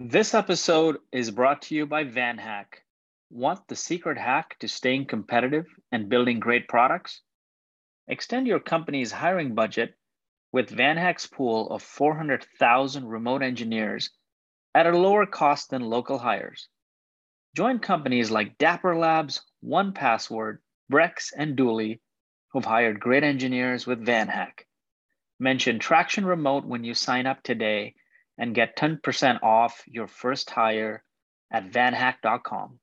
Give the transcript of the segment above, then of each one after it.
This episode is brought to you by VanHack. Want the secret hack to staying competitive and building great products? Extend your company's hiring budget with VanHack's pool of 400,000 remote engineers at a lower cost than local hires. Join companies like Dapper Labs, 1Password, Brex, and Dooley, who've hired great engineers with VanHack. Mention Traction Remote when you sign up today and get 10% off your first hire at vanhack.com.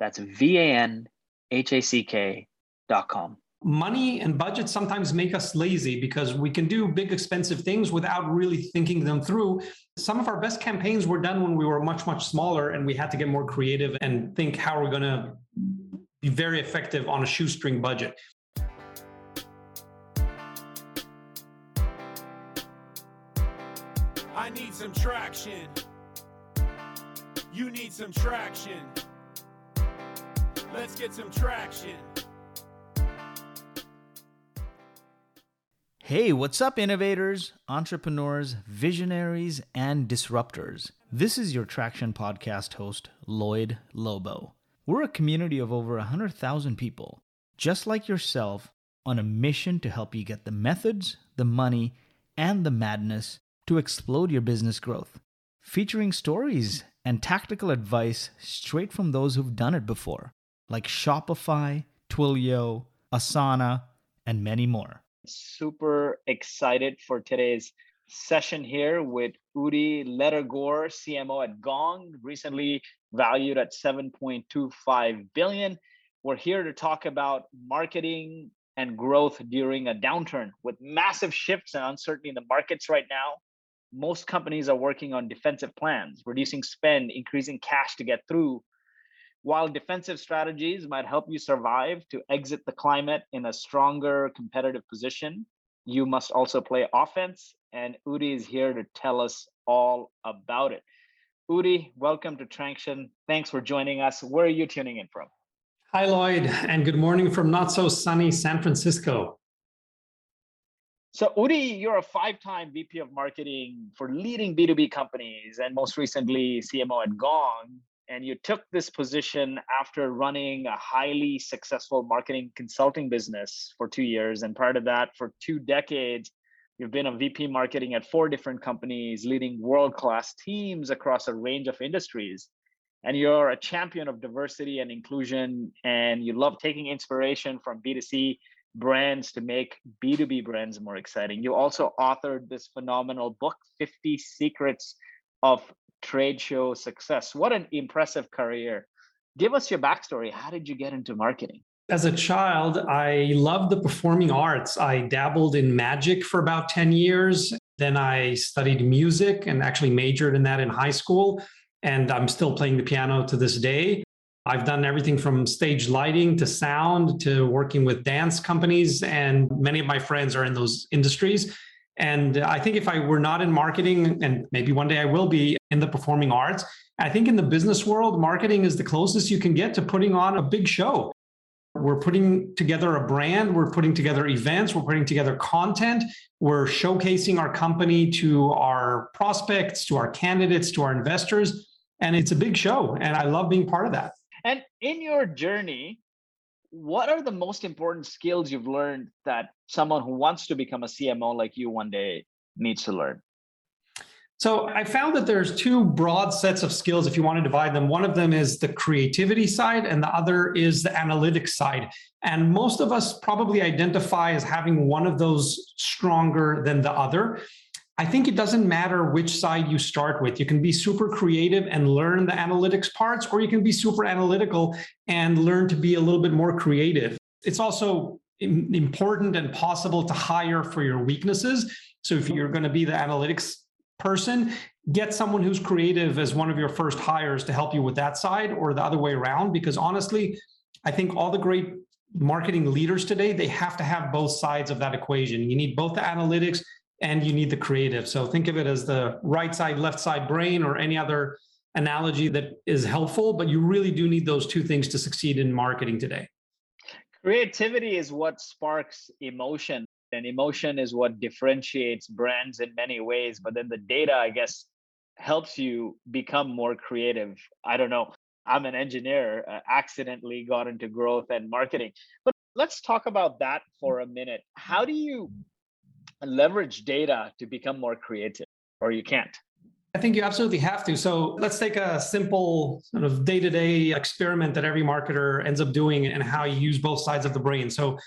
That's V A N H A C K.com. Money and budget sometimes make us lazy because we can do big, expensive things without really thinking them through. Some of our best campaigns were done when we were much, much smaller and we had to get more creative and think how we're going to be very effective on a shoestring budget. I need some traction. You need some traction. Let's get some traction. Hey, what's up, innovators, entrepreneurs, visionaries, and disruptors? This is your Traction Podcast host, Lloyed Lobo. We're a community of over 100,000 people, just like yourself, on a mission to help you get the methods, the money, and the madness to explode your business growth, featuring stories and tactical advice straight from those who've done it before, like Shopify, Twilio, Asana, and many more. Super excited for today's session here with Udi Ledergor, CMO at Gong, recently valued at 7.25 billion. We're here to talk about marketing and growth during a downturn with massive shifts and uncertainty in the markets right now most companies are working on defensive plans, reducing spend, increasing cash to get through. While defensive strategies might help you survive to exit the climate in a stronger competitive position, you must also play offense. And Udi is here to tell us all about it. Udi, welcome to Traction. Thanks for joining us. Where are you tuning in from? Hi, Lloyed, and good morning from not so sunny San Francisco. So Udi, you're a five-time VP of marketing for leading B2B companies and most recently CMO at Gong. And you took this position after running a highly successful marketing consulting business for two years. And part of that, for two decades, you've been a VP marketing at four different companies, leading world-class teams across a range of industries. And you're a champion of diversity and inclusion, and you love taking inspiration from B2C brands to make B2B brands more exciting. You also authored this phenomenal book, 50 Secrets of Trade Show Success. What an impressive career. Give us your backstory. How did you get into marketing? As a child, I loved the performing arts. I dabbled in magic for about 10 years. Then I studied music and actually majored in that in high school. And I'm still playing the piano to this day. I've done everything from stage lighting to sound to working with dance companies, and many of my friends are in those industries. And I think if I were not in marketing, and maybe one day I will be in the performing arts, I think in the business world, marketing is the closest you can get to putting on a big show. We're putting together a brand, we're putting together events, we're putting together content, we're showcasing our company to our prospects, to our candidates, to our investors. And it's a big show. And I love being part of that. And in your journey, what are the most important skills you've learned that someone who wants to become a CMO like you one day needs to learn? So I found that there's two broad sets of skills if you want to divide them. One of them is the creativity side and the other is the analytics side. And most of us probably identify as having one of those stronger than the other. I think it doesn't matter which side you start with. You can be super creative and learn the analytics parts, or you can be super analytical and learn to be a little bit more creative. It's also important and possible to hire for your weaknesses. So if you're going to be the analytics person, get someone who's creative as one of your first hires to help you with that side or the other way around. Because honestly, I think all the great marketing leaders today, they have to have both sides of that equation. You need both the analytics and you need the creative. So think of it as the right side, left side brain, or any other analogy that is helpful, but you really do need those two things to succeed in marketing today. Creativity is what sparks emotion, and emotion is what differentiates brands in many ways. But then the data, I guess, helps you become more creative. I don't know. I'm an engineer, uh, accidentally got into growth and marketing. But let's talk about that for a minute. How do you leverage data to become more creative, or you can't? I think you absolutely have to. So let's take a simple sort of day to day experiment that every marketer ends up doing and how you use both sides of the brain. So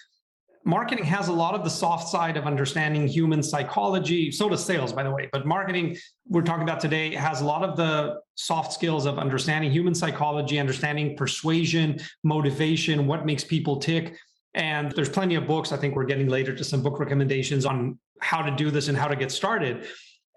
marketing has a lot of the soft side of understanding human psychology. So does sales, by the way. But marketing, we're talking about today, has a lot of the soft skills of understanding human psychology, understanding persuasion, motivation, what makes people tick. And there's plenty of books. I think we're getting later to some book recommendations on how to do this and how to get started.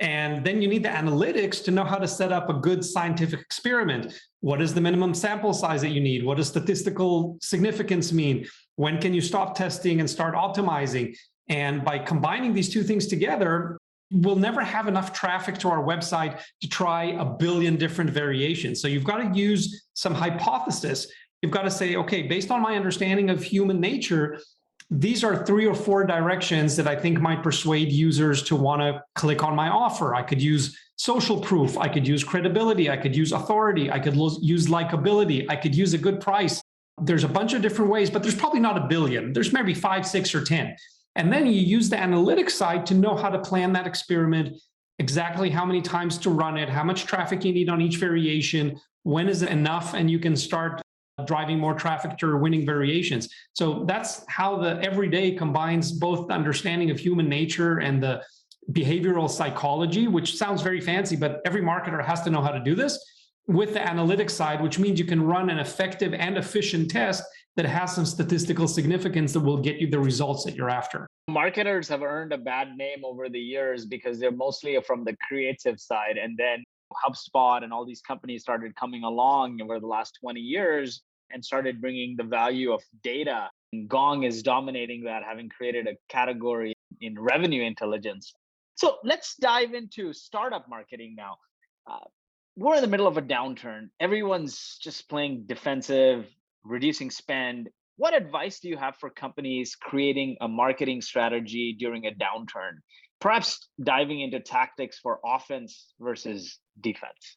And then you need the analytics to know how to set up a good scientific experiment. What is the minimum sample size that you need? What does statistical significance mean? When can you stop testing and start optimizing? And by combining these two things together, we'll never have enough traffic to our website to try a billion different variations. So you've got to use some hypothesis. You've got to say, okay, based on my understanding of human nature, these are three or four directions that I think might persuade users to want to click on my offer. I could use social proof. I could use credibility. I could use authority. I could use likability. I could use a good price. There's a bunch of different ways, but there's probably not a billion. There's maybe five, six, or 10. And then you use the analytics side to know how to plan that experiment, exactly how many times to run it, how much traffic you need on each variation, when is it enough, and you can start driving more traffic to winning variations. So that's how the everyday combines both the understanding of human nature and the behavioral psychology, which sounds very fancy, but every marketer has to know how to do this with the analytics side, which means you can run an effective and efficient test that has some statistical significance that will get you the results that you're after. Marketers have earned a bad name over the years because they're mostly from the creative side. And then HubSpot and all these companies started coming along over the last 20 years and started bringing the value of data. And Gong is dominating that, having created a category in revenue intelligence. So let's dive into startup marketing now. Uh, we're in the middle of a downturn. Everyone's just playing defensive, reducing spend. What advice do you have for companies creating a marketing strategy during a downturn? Perhaps diving into tactics for offense versus defense.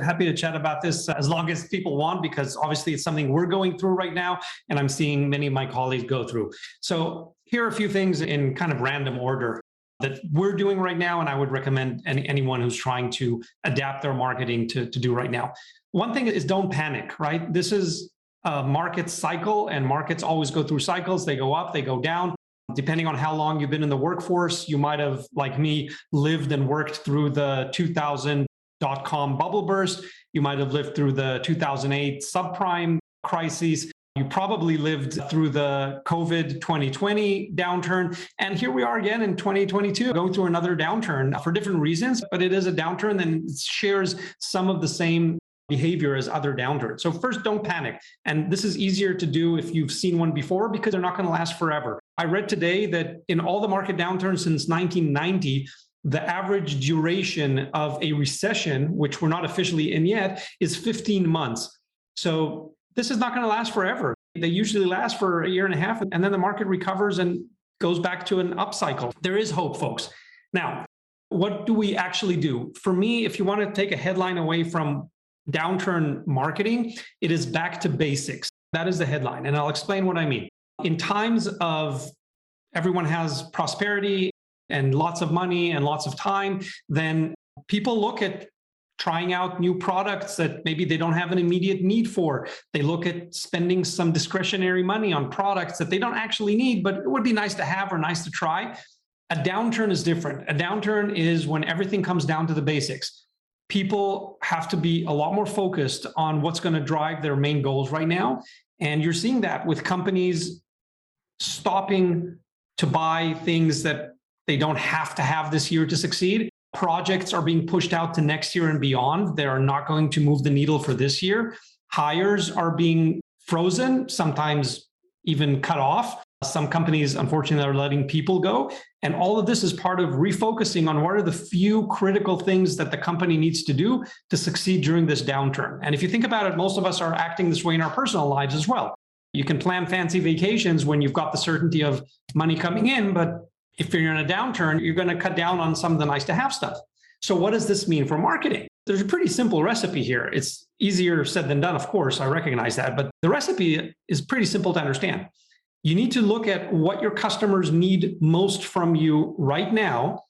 Happy to chat about this uh, as long as people want, because obviously it's something we're going through right now, and I'm seeing many of my colleagues go through. So, here are a few things in kind of random order that we're doing right now, and I would recommend any, anyone who's trying to adapt their marketing to, to do right now. One thing is don't panic, right? This is a market cycle, and markets always go through cycles. They go up, they go down. Depending on how long you've been in the workforce, you might have, like me, lived and worked through the 2000 dot com bubble burst. You might have lived through the 2008 subprime crises. You probably lived through the COVID 2020 downturn. And here we are again in 2022, going through another downturn for different reasons, but it is a downturn that shares some of the same behavior as other downturns. So, first, don't panic. And this is easier to do if you've seen one before because they're not going to last forever. I read today that in all the market downturns since 1990, the average duration of a recession, which we're not officially in yet, is 15 months. So this is not going to last forever. They usually last for a year and a half, and then the market recovers and goes back to an upcycle. There is hope, folks. Now, what do we actually do? For me, if you want to take a headline away from downturn marketing, it is back to basics. That is the headline. And I'll explain what I mean. In times of everyone has prosperity and lots of money and lots of time, then people look at trying out new products that maybe they don't have an immediate need for. They look at spending some discretionary money on products that they don't actually need, but it would be nice to have or nice to try. A downturn is different. A downturn is when everything comes down to the basics. People have to be a lot more focused on what's going to drive their main goals right now. And you're seeing that with companies stopping to buy things that they don't have to have this year to succeed. Projects are being pushed out to next year and beyond. They are not going to move the needle for this year. Hires are being frozen, sometimes even cut off. Some companies, unfortunately, are letting people go. And all of this is part of refocusing on what are the few critical things that the company needs to do to succeed during this downturn. And if you think about it, most of us are acting this way in our personal lives as well. You can plan fancy vacations when you've got the certainty of money coming in, but if you're in a downturn, you're going to cut down on some of the nice to have stuff. So, what does this mean for marketing? There's a pretty simple recipe here. It's easier said than done, of course. I recognize that. But the recipe is pretty simple to understand. You need to look at what your customers need most from you right now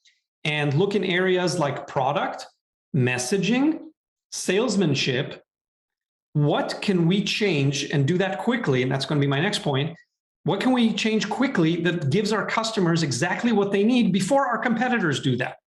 and look in areas like product, messaging, salesmanship. What can we change and do that quickly? And that's going to be my next point. What can we change quickly that gives our customers exactly what they need before our competitors do that?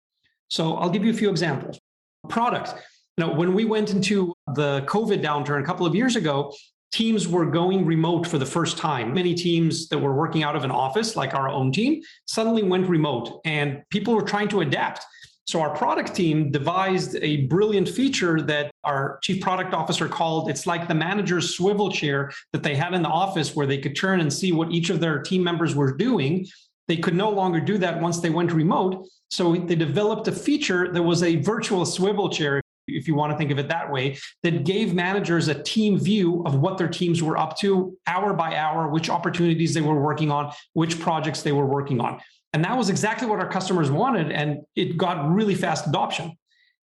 So I'll give you a few examples. Product. Now, when we went into the COVID downturn a couple of years ago, teams were going remote for the first time. Many teams that were working out of an office, like our own team, suddenly went remote and people were trying to adapt. So our product team devised a brilliant feature that our chief product officer called it's like the manager's swivel chair that they had in the office where they could turn and see what each of their team members were doing. They could no longer do that once they went remote. So they developed a feature that was a virtual swivel chair, if you want to think of it that way, that gave managers a team view of what their teams were up to hour by hour, which opportunities they were working on, which projects they were working on. And that was exactly what our customers wanted. And it got really fast adoption.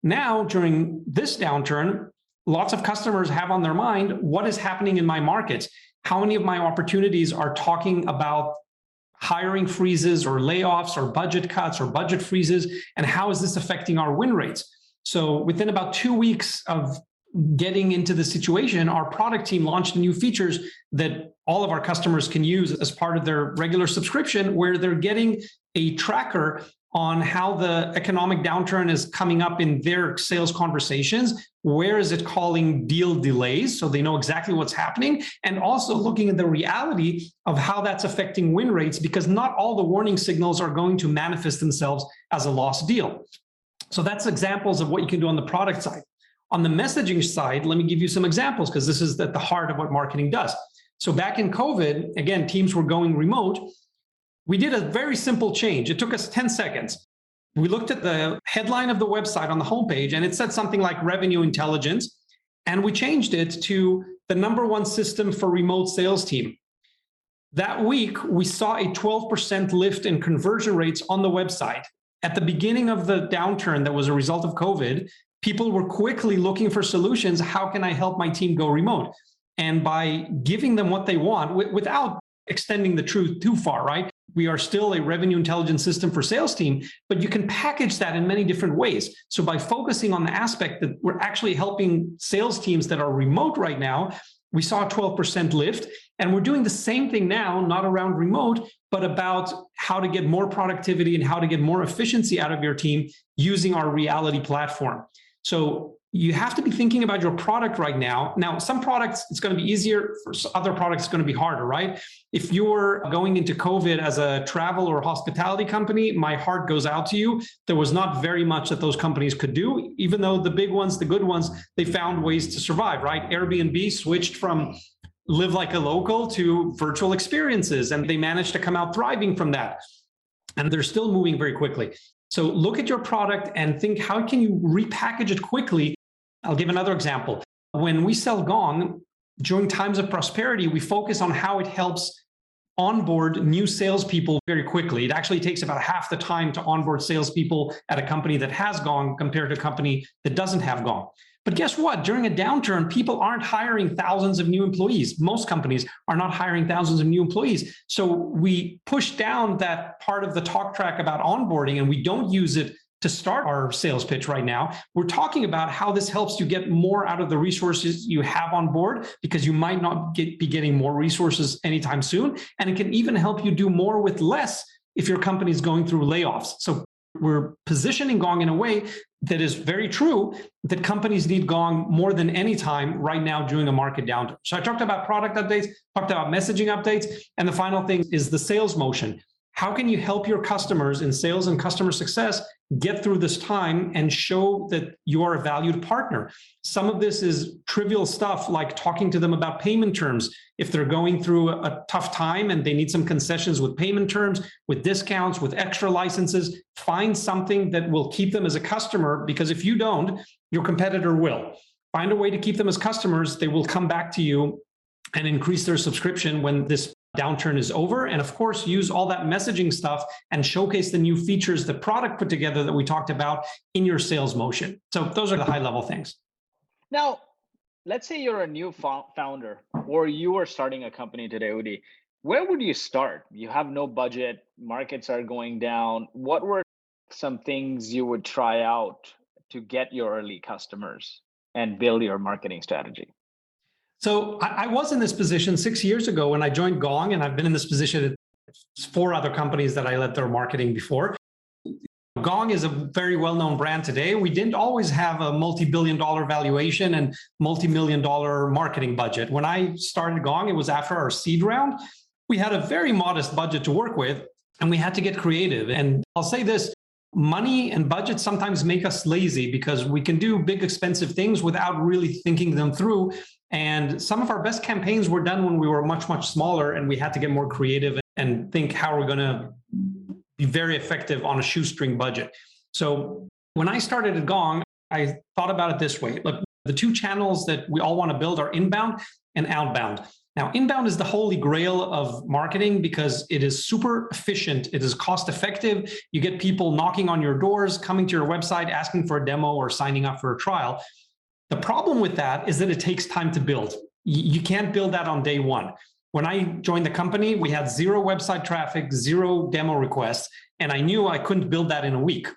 Now, during this downturn, lots of customers have on their mind what is happening in my markets? How many of my opportunities are talking about hiring freezes or layoffs or budget cuts or budget freezes? And how is this affecting our win rates? So within about two weeks of getting into the situation, our product team launched new features that all of our customers can use as part of their regular subscription, where they're getting a tracker on how the economic downturn is coming up in their sales conversations. Where is it calling deal delays? So they know exactly what's happening. And also looking at the reality of how that's affecting win rates, because not all the warning signals are going to manifest themselves as a lost deal. So that's examples of what you can do on the product side. On the messaging side, let me give you some examples because this is at the heart of what marketing does. So back in COVID, again, teams were going remote we did a very simple change. It took us 10 seconds. We looked at the headline of the website on the homepage and it said something like revenue intelligence. And we changed it to the number one system for remote sales team. That week, we saw a 12% lift in conversion rates on the website. At the beginning of the downturn that was a result of COVID, people were quickly looking for solutions. How can I help my team go remote? And by giving them what they want without extending the truth too far, right? we are still a revenue intelligence system for sales team, but you can package that in many different ways. So by focusing on the aspect that we're actually helping sales teams that are remote right now, we saw a 12% lift. And we're doing the same thing now, not around remote, but about how to get more productivity and how to get more efficiency out of your team using our reality platform. So you have to be thinking about your product right now. Now, some products it's going to be easier, for other products it's going to be harder, right? If you're going into COVID as a travel or hospitality company, my heart goes out to you. There was not very much that those companies could do, even though the big ones, the good ones, they found ways to survive, right? Airbnb switched from live like a local to virtual experiences, and they managed to come out thriving from that. And they're still moving very quickly. So look at your product and think how can you repackage it quickly I'll give another example. When we sell Gong, during times of prosperity, we focus on how it helps onboard new salespeople very quickly. It actually takes about half the time to onboard salespeople at a company that has Gong compared to a company that doesn't have Gong. But guess what? During a downturn, people aren't hiring thousands of new employees. Most companies are not hiring thousands of new employees. So we push down that part of the talk track about onboarding and we don't use it to start our sales pitch right now, we're talking about how this helps you get more out of the resources you have on board because you might not get, be getting more resources anytime soon. And it can even help you do more with less if your company is going through layoffs. So we're positioning Gong in a way that is very true that companies need Gong more than any time right now during a market downturn. So I talked about product updates, talked about messaging updates, and the final thing is the sales motion. How can you help your customers in sales and customer success get through this time and show that you are a valued partner? Some of this is trivial stuff like talking to them about payment terms. If they're going through a tough time and they need some concessions with payment terms, with discounts, with extra licenses, find something that will keep them as a customer because if you don't, your competitor will. Find a way to keep them as customers. They will come back to you and increase their subscription when this downturn is over. And of course, use all that messaging stuff and showcase the new features the product put together that we talked about in your sales motion. So those are the high level things. Now, let's say you're a new founder or you are starting a company today, Udi. Where would you start? You have no budget, markets are going down. What were some things you would try out to get your early customers and build your marketing strategy? So I, I was in this position six years ago when I joined Gong, and I've been in this position at four other companies that I led their marketing before. Gong is a very well known brand today. We didn't always have a multi billion dollar valuation and multi million dollar marketing budget. When I started Gong, it was after our seed round. We had a very modest budget to work with, and we had to get creative. And I'll say this money and budget sometimes make us lazy because we can do big, expensive things without really thinking them through. And some of our best campaigns were done when we were much, much smaller and we had to get more creative and think how we're going to be very effective on a shoestring budget. So when I started at Gong, I thought about it this way. Look, the two channels that we all want to build are inbound and outbound. Now, inbound is the holy grail of marketing because it is super efficient. It is cost effective. You get people knocking on your doors, coming to your website, asking for a demo or signing up for a trial. The problem with that is that it takes time to build. You can't build that on day one. When I joined the company, we had zero website traffic, zero demo requests, and I knew I couldn't build that in a week.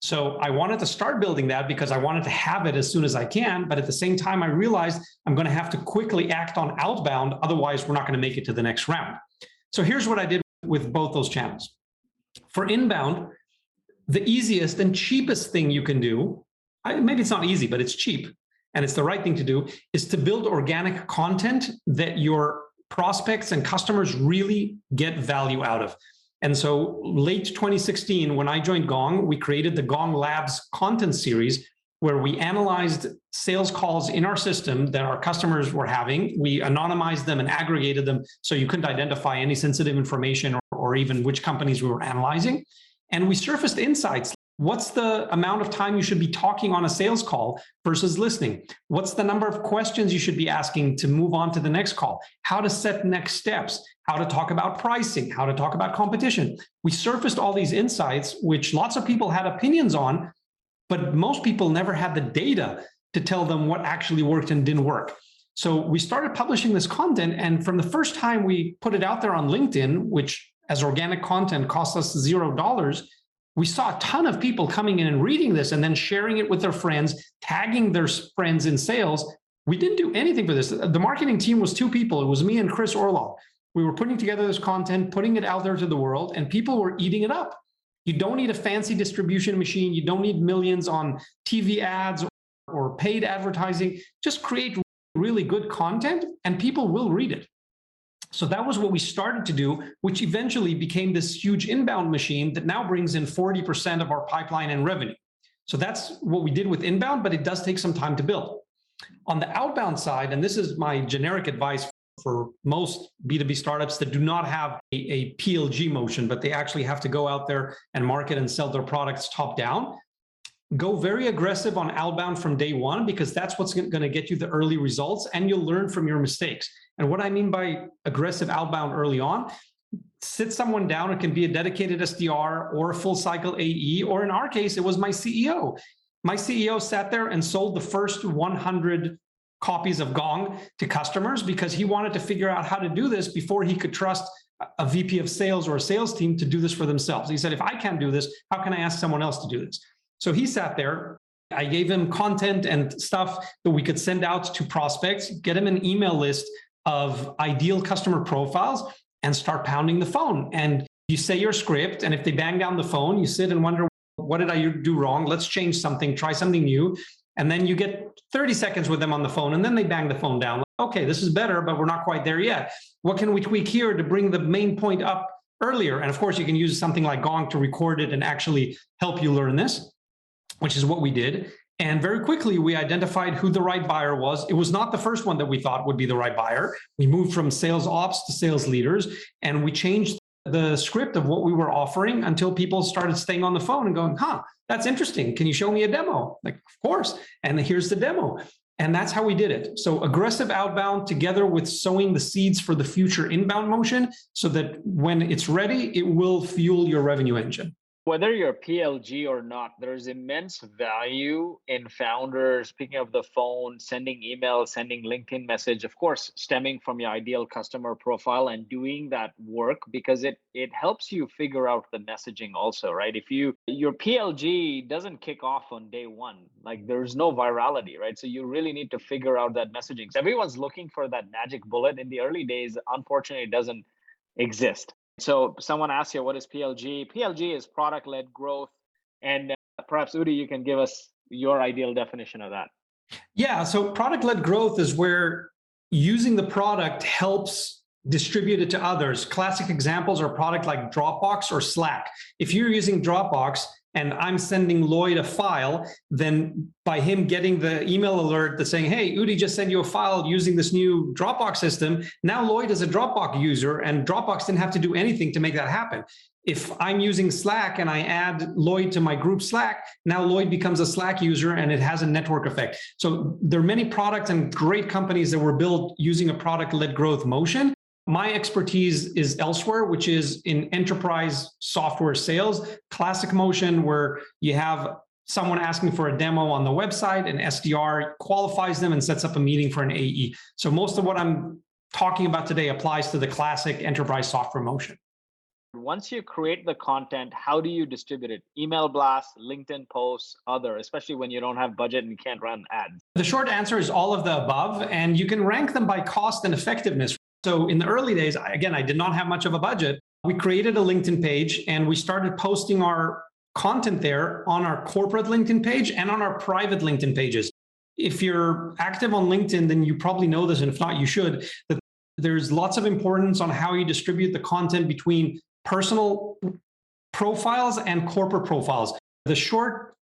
So I wanted to start building that because I wanted to have it as soon as I can. But at the same time, I realized I'm going to have to quickly act on outbound. Otherwise, we're not going to make it to the next round. So here's what I did with both those channels. For inbound, the easiest and cheapest thing you can do I, maybe it's not easy, but it's cheap and it's the right thing to do, is to build organic content that your prospects and customers really get value out of. And so, late 2016, when I joined Gong, we created the Gong Labs content series where we analyzed sales calls in our system that our customers were having. We anonymized them and aggregated them so you couldn't identify any sensitive information or, or even which companies we were analyzing. And we surfaced insights What's the amount of time you should be talking on a sales call versus listening? What's the number of questions you should be asking to move on to the next call? How to set next steps? How to talk about pricing? How to talk about competition? We surfaced all these insights, which lots of people had opinions on, but most people never had the data to tell them what actually worked and didn't work. So we started publishing this content. And from the first time we put it out there on LinkedIn, which as organic content cost us zero dollars, we saw a ton of people coming in and reading this and then sharing it with their friends, tagging their friends in sales. We didn't do anything for this. The marketing team was two people. It was me and Chris Orlob. We were putting together this content, putting it out there to the world, and people were eating it up. You don't need a fancy distribution machine. You don't need millions on TV ads or paid advertising. Just create really good content and people will read it. So that was what we started to do, which eventually became this huge inbound machine that now brings in 40% of our pipeline and revenue. So that's what we did with inbound, but it does take some time to build. On the outbound side, and this is my generic advice for most B2B startups that do not have a, a, PLG motion, but they actually have to go out there and market and sell their products top down. Go very aggressive on outbound from day one because that's what's going to get you the early results and you'll learn from your mistakes. And what I mean by aggressive outbound early on, sit someone down. It can be a dedicated SDR or a full cycle AE, or in our case, it was my CEO. My CEO sat there and sold the first 100 copies of Gong to customers because he wanted to figure out how to do this before he could trust a VP of sales or a sales team to do this for themselves. He said, if I can't do this, how can I ask someone else to do this? So he sat there. I gave him content and stuff that we could send out to prospects, get him an email list of ideal customer profiles and start pounding the phone. And you say your script, and if they bang down the phone, you sit and wonder, what did I do wrong? Let's change something, try something new. And then you get 30 seconds with them on the phone, and then they bang the phone down. Okay, this is better, but we're not quite there yet. What can we tweak here to bring the main point up earlier? And of course, you can use something like Gong to record it and actually help you learn this, which is what we did. And very quickly, we identified who the right buyer was. It was not the first one that we thought would be the right buyer. We moved from sales ops to sales leaders, and we changed the script of what we were offering until people started staying on the phone and going, huh, that's interesting. Can you show me a demo? Like, of course. And here's the demo. And that's how we did it. So aggressive outbound together with sowing the seeds for the future inbound motion so that when it's ready, it will fuel your revenue engine whether you're PLG or not, there's immense value in founders picking up the phone, sending email, sending LinkedIn message, of course, stemming from your ideal customer profile and doing that work because it it helps you figure out the messaging also, right? If you your PLG doesn't kick off on day one, like there's no virality, right? So you really need to figure out that messaging. So everyone's looking for that magic bullet in the early days. Unfortunately, it doesn't exist. So someone asks you, what is PLG? PLG is product-led growth. And uh, perhaps Udi, you can give us your ideal definition of that. Yeah, so product-led growth is where using the product helps distribute it to others. Classic examples are product like Dropbox or Slack. If you're using Dropbox, and I'm sending Lloyed a file, then by him getting the email alert that's saying, hey, Udi just sent you a file using this new Dropbox system, now Lloyed is a Dropbox user and Dropbox didn't have to do anything to make that happen. If I'm using Slack and I add Lloyed to my group Slack, now Lloyed becomes a Slack user and it has a network effect. So there are many products and great companies that were built using a product led growth motion. My expertise is elsewhere, which is in enterprise software sales, classic motion, where you have someone asking for a demo on the website, and SDR qualifies them and sets up a meeting for an AE. So most of what I'm talking about today applies to the classic enterprise software motion. Once you create the content, how do you distribute it? Email blasts, LinkedIn posts, other, especially when you don't have budget and you can't run ads. The short answer is all of the above, and you can rank them by cost and effectiveness. So in the early days, again, I did not have much of a budget. We created a LinkedIn page and we started posting our content there on our corporate LinkedIn page and on our private LinkedIn pages. If you're active on LinkedIn, then you probably know this, and if not, you should, that there's lots of importance on how you distribute the content between personal profiles and corporate profiles. The short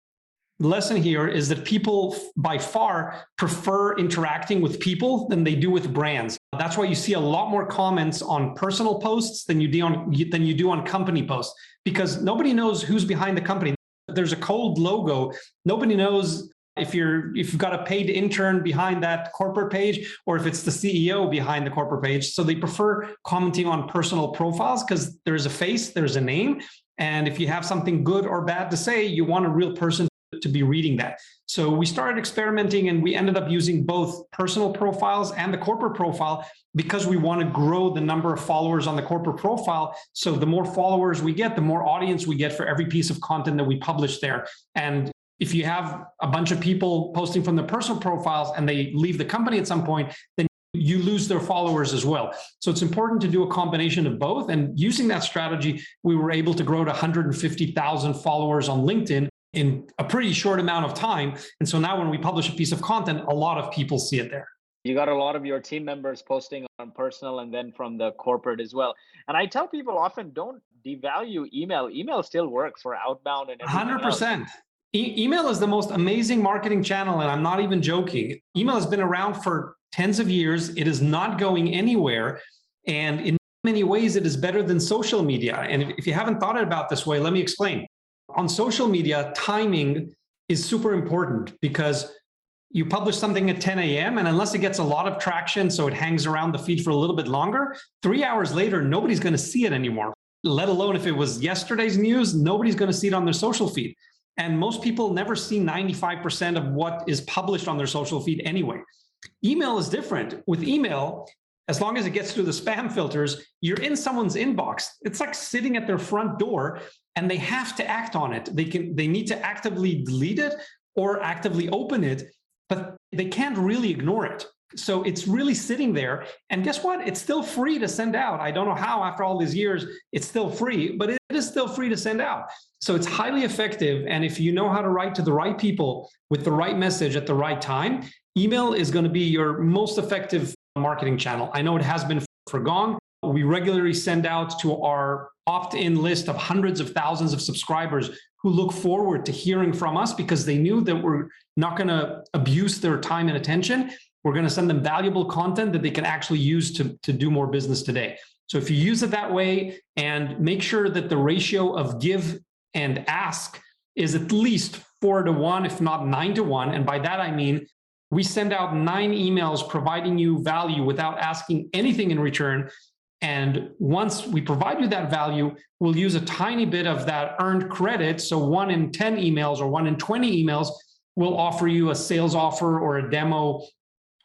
lesson here is that people by far prefer interacting with people than they do with brands. That's why you see a lot more comments on personal posts than you do on than you do on company posts because nobody knows who's behind the company. There's a cold logo. Nobody knows if you're if you've got a paid intern behind that corporate page or if it's the CEO behind the corporate page. So they prefer commenting on personal profiles because there's a face, there's a name, and if you have something good or bad to say, you want a real person to be reading that. So we started experimenting and we ended up using both personal profiles and the corporate profile because we want to grow the number of followers on the corporate profile. So the more followers we get, the more audience we get for every piece of content that we publish there. And if you have a bunch of people posting from their personal profiles and they leave the company at some point, then you lose their followers as well. So it's important to do a combination of both. And using that strategy, we were able to grow to 150,000 followers on LinkedIn in a pretty short amount of time. And so now when we publish a piece of content, a lot of people see it there. You got a lot of your team members posting on personal and then from the corporate as well. And I tell people often don't devalue email. Email still works for outbound and 100%. E- email is the most amazing marketing channel. And I'm not even joking. Email has been around for tens of years. It is not going anywhere. And in many ways, it is better than social media. And if, if you haven't thought about this way, let me explain on social media, timing is super important because you publish something at 10 a.m. and unless it gets a lot of traction, so it hangs around the feed for a little bit longer, three hours later, nobody's going to see it anymore. Let alone if it was yesterday's news, nobody's going to see it on their social feed. And most people never see 95% of what is published on their social feed anyway. Email is different. With email, as long as it gets through the spam filters, you're in someone's inbox. It's like sitting at their front door and they have to act on it. They can they need to actively delete it or actively open it, but they can't really ignore it. So it's really sitting there. And guess what? It's still free to send out. I don't know how after all these years it's still free, but it is still free to send out. So it's highly effective. And if you know how to write to the right people with the right message at the right time, email is going to be your most effective marketing channel. I know it has been for Gong. We regularly send out to our opt in list of hundreds of thousands of subscribers who look forward to hearing from us because they knew that we're not going to abuse their time and attention. We're going to send them valuable content that they can actually use to, to do more business today. So if you use it that way and make sure that the ratio of give and ask is at least four to one, if not nine to one. And by that, I mean we send out nine emails providing you value without asking anything in return. And once we provide you that value, we'll use a tiny bit of that earned credit. So one in 10 emails or one in 20 emails will offer you a sales offer or a demo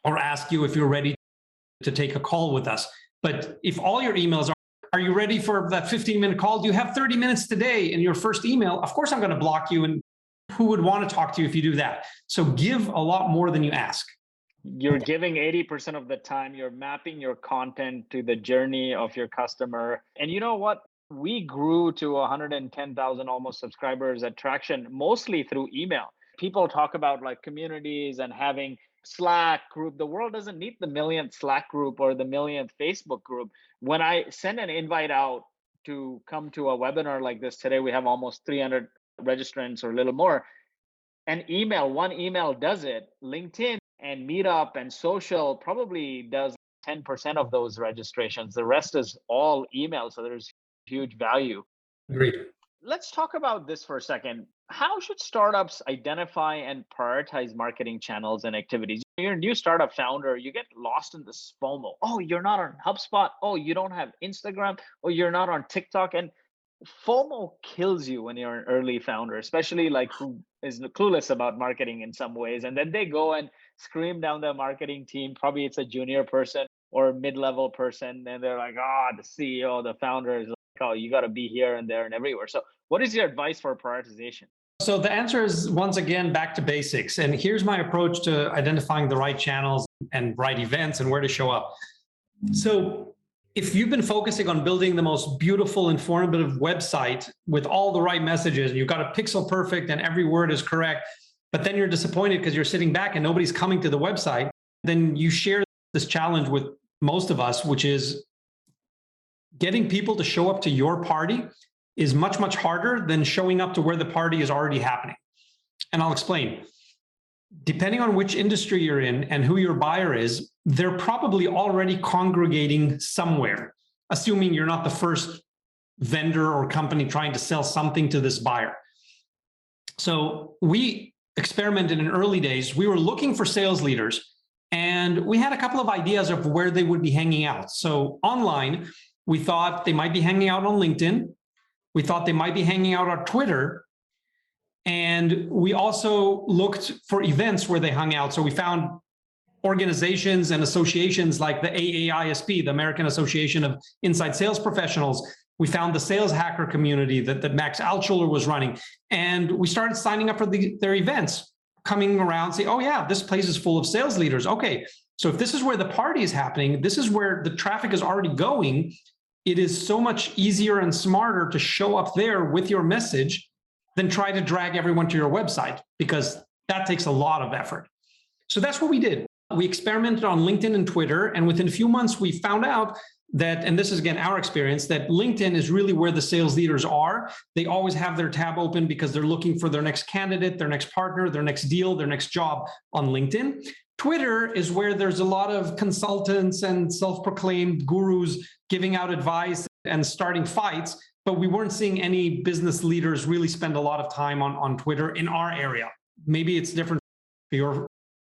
or ask you if you're ready to take a call with us. But if all your emails are, are you ready for that 15 minute call? Do you have 30 minutes today in your first email? Of course, I'm going to block you. And who would want to talk to you if you do that? So give a lot more than you ask. You're giving 80% of the time, you're mapping your content to the journey of your customer. And you know what? We grew to 110,000 almost subscribers at Traction mostly through email. People talk about like communities and having Slack group. The world doesn't need the millionth Slack group or the millionth Facebook group. When I send an invite out to come to a webinar like this today, we have almost 300 registrants or a little more. An email, one email does it. LinkedIn and Meetup and social probably does 10% of those registrations. The rest is all email. So there's huge value. Agreed. Let's talk about this for a second how should startups identify and prioritize marketing channels and activities? You're a new startup founder, you get lost in this FOMO. Oh, you're not on HubSpot. Oh, you don't have Instagram. Oh, you're not on TikTok. And FOMO kills you when you're an early founder, especially like who is clueless about marketing in some ways. And then they go and scream down the marketing team. Probably it's a junior person or mid-level person, and they're like, "Oh, the CEO, the founder is like, oh, you got to be here and there and everywhere." So, what is your advice for prioritization? So the answer is once again back to basics. And here's my approach to identifying the right channels and right events and where to show up. So if you've been focusing on building the most beautiful, informative website with all the right messages, and you've got a pixel perfect and every word is correct, but then you're disappointed because you're sitting back and nobody's coming to the website, then you share this challenge with most of us, which is getting people to show up to your party is much, much harder than showing up to where the party is already happening. And I'll explain. Depending on which industry you're in and who your buyer is, they're probably already congregating somewhere, assuming you're not the first vendor or company trying to sell something to this buyer. So we experimented in early days. We were looking for sales leaders and we had a couple of ideas of where they would be hanging out. So online, we thought they might be hanging out on LinkedIn. We thought they might be hanging out on Twitter. And we also looked for events where they hung out. So we found organizations and associations like the AAISP, the American Association of Inside Sales Professionals. We found the sales hacker community that, that Max Altshuler was running. And we started signing up for the, their events, coming around, say, oh, yeah, this place is full of sales leaders. Okay. So if this is where the party is happening, this is where the traffic is already going it is so much easier and smarter to show up there with your message than try to drag everyone to your website because that takes a lot of effort. So that's what we did. We experimented on LinkedIn and Twitter. And within a few months, we found out that, and this is again our experience, that LinkedIn is really where the sales leaders are. They always have their tab open because they're looking for their next candidate, their next partner, their next deal, their next job on LinkedIn. Twitter is where there's a lot of consultants and self proclaimed gurus giving out advice and starting fights, but we weren't seeing any business leaders really spend a lot of time on, on Twitter in our area. Maybe it's different for your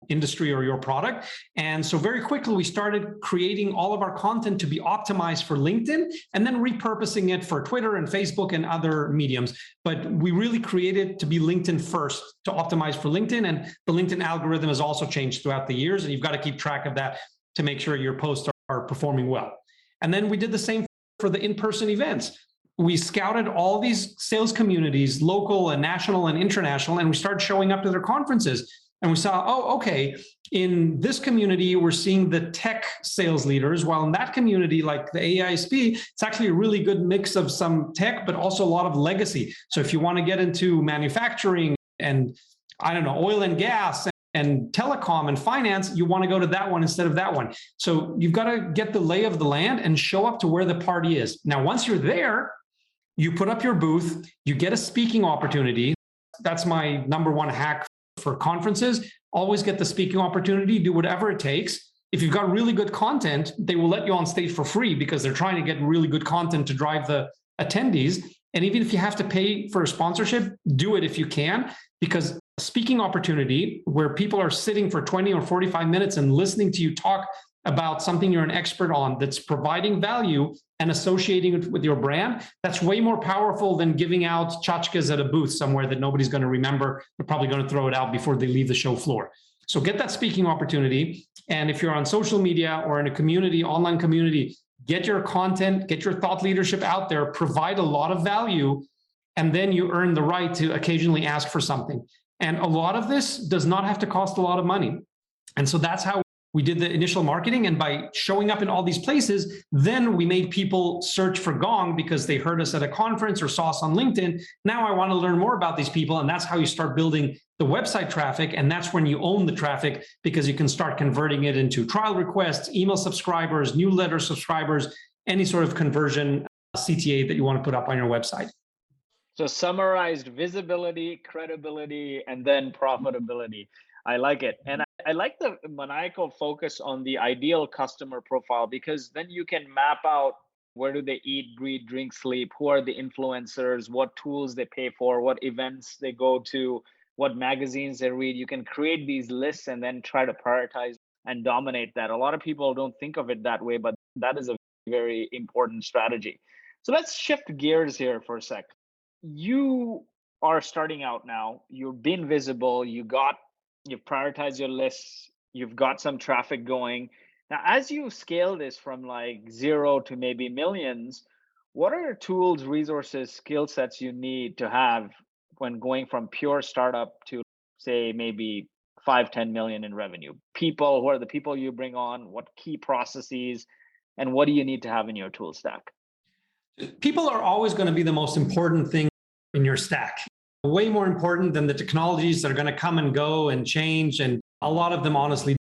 industry or your product. And so very quickly, we started creating all of our content to be optimized for LinkedIn and then repurposing it for Twitter and Facebook and other mediums. But we really created to be LinkedIn first to optimize for LinkedIn. And the LinkedIn algorithm has also changed throughout the years. And you've got to keep track of that to make sure your posts are, are performing well. And then we did the same for the in person events. We scouted all these sales communities, local and national and international, and we started showing up to their conferences. And we saw, oh, okay, in this community, we're seeing the tech sales leaders, while in that community, like the AISP, it's actually a really good mix of some tech, but also a lot of legacy. So if you want to get into manufacturing and I don't know, oil and gas and telecom and finance, you want to go to that one instead of that one. So you've got to get the lay of the land and show up to where the party is. Now, once you're there, you put up your booth, you get a speaking opportunity. That's my number one hack for conferences. Always get the speaking opportunity, do whatever it takes. If you've got really good content, they will let you on stage for free because they're trying to get really good content to drive the attendees. And even if you have to pay for a sponsorship, do it if you can, because speaking opportunity where people are sitting for 20 or 45 minutes and listening to you talk about something you're an expert on that's providing value and associating it with your brand, that's way more powerful than giving out tchotchkes at a booth somewhere that nobody's going to remember. They're probably going to throw it out before they leave the show floor. So get that speaking opportunity. And if you're on social media or in a community, online community, get your content, get your thought leadership out there, provide a lot of value, and then you earn the right to occasionally ask for something. And a lot of this does not have to cost a lot of money. And so that's how we did the initial marketing. And by showing up in all these places, then we made people search for Gong because they heard us at a conference or saw us on LinkedIn. Now I want to learn more about these people. And that's how you start building the website traffic. And that's when you own the traffic because you can start converting it into trial requests, email subscribers, newsletter subscribers, any sort of conversion uh, CTA that you want to put up on your website. So summarized visibility, credibility, and then profitability. I like it. And mm-hmm. I, I, like the maniacal focus on the ideal customer profile because then you can map out where do they eat, breathe, drink, sleep, who are the influencers, what tools they pay for, what events they go to, what magazines they read. You can create these lists and then try to prioritize and dominate that. A lot of people don't think of it that way, but that is a very important strategy. So let's shift gears here for a sec you are starting out now you've been visible you got you've prioritized your lists you've got some traffic going. Now as you scale this from like zero to maybe millions what are tools resources skill sets you need to have when going from pure startup to say maybe five ten million in revenue? People who are the people you bring on? What key processes? And what do you need to have in your tool stack? People are always going to be the most important thing in your stack. Way more important than the technologies that are going to come and go and change. And a lot of them honestly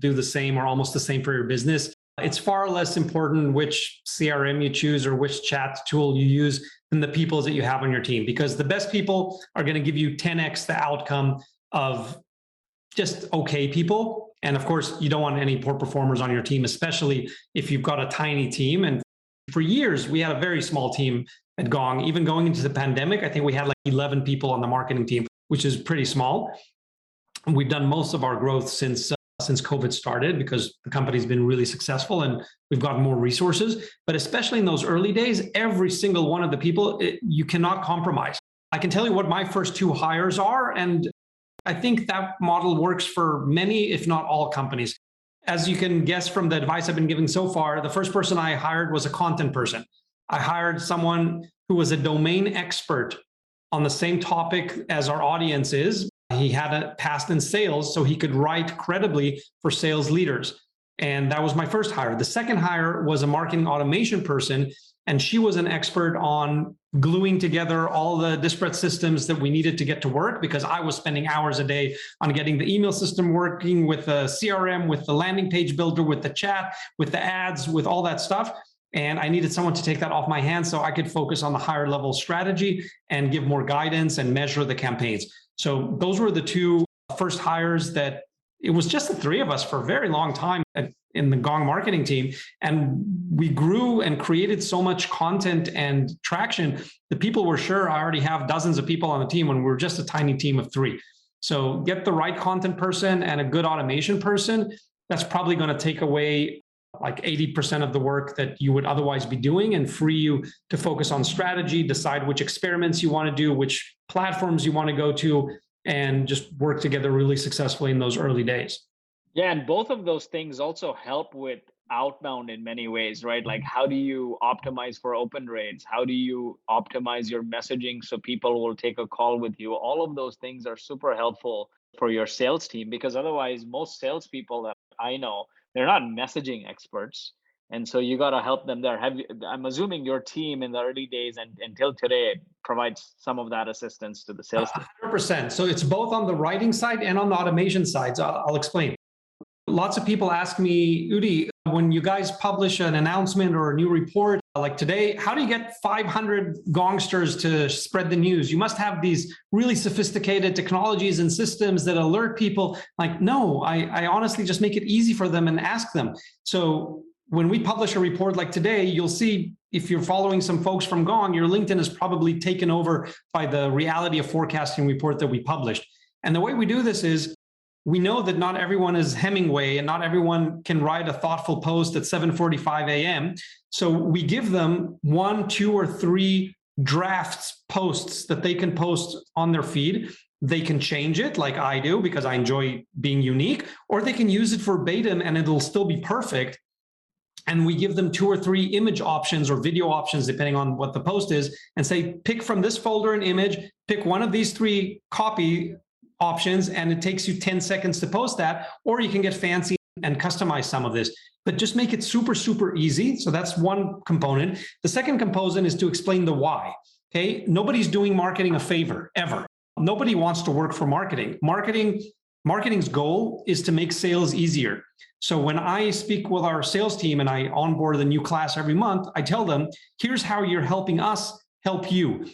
do the same or almost the same for your business. It's far less important which CRM you choose or which chat tool you use than the people that you have on your team, because the best people are going to give you 10x the outcome of just okay people. And of course, you don't want any poor performers on your team, especially if you've got a tiny team. And for years, we had a very small team at Gong. Even going into the pandemic, I think we had like 11 people on the marketing team, which is pretty small. We've done most of our growth since uh, since COVID started because the company's been really successful and we've got more resources. But especially in those early days, every single one of the people, it, you cannot compromise. I can tell you what my first two hires are, and I think that model works for many, if not all companies. As you can guess from the advice I've been giving so far, the first person I hired was a content person. I hired someone who was a domain expert on the same topic as our audience is. He had a past in sales, so he could write credibly for sales leaders. And that was my first hire. The second hire was a marketing automation person, and she was an expert on gluing together all the disparate systems that we needed to get to work because I was spending hours a day on getting the email system working with the CRM, with the landing page builder, with the chat, with the ads, with all that stuff. And I needed someone to take that off my hands so I could focus on the higher level strategy and give more guidance and measure the campaigns. So those were the two first hires that it was just the three of us for a very long time in the Gong marketing team. And we grew and created so much content and traction that people were sure I already have dozens of people on the team when we we're just a tiny team of three. So get the right content person and a good automation person. That's probably going to take away like 80% of the work that you would otherwise be doing and free you to focus on strategy, decide which experiments you want to do, which platforms you want to go to, and just work together really successfully in those early days. Yeah, and both of those things also help with outbound in many ways, right? Like, how do you optimize for open rates? How do you optimize your messaging so people will take a call with you? All of those things are super helpful for your sales team because otherwise, most salespeople that I know they're not messaging experts and so you got to help them there. Have you, i'm assuming your team in the early days and until today provides some of that assistance to the sales team. 100% so it's both on the writing side and on the automation side so I'll, I'll explain lots of people ask me udi when you guys publish an announcement or a new report like today, how do you get 500 gongsters to spread the news? You must have these really sophisticated technologies and systems that alert people. Like, no, I, I honestly just make it easy for them and ask them. So when we publish a report like today, you'll see if you're following some folks from Gong, your LinkedIn is probably taken over by the reality of forecasting report that we published. And the way we do this is we know that not everyone is Hemingway and not everyone can write a thoughtful post at 7:45 a.m. So we give them one, two, or three drafts posts that they can post on their feed. They can change it like I do because I enjoy being unique, or they can use it verbatim and it'll still be perfect. And we give them two or three image options or video options, depending on what the post is, and say, pick from this folder an image, pick one of these three copy options, and it takes you 10 seconds to post that, or you can get fancy and customize some of this but just make it super, super easy. So that's one component. The second component is to explain the why. Okay. Nobody's doing marketing a favor ever. Nobody wants to work for marketing. Marketing, marketing's goal is to make sales easier. So when I speak with our sales team and I onboard the new class every month, I tell them, here's how you're helping us help you.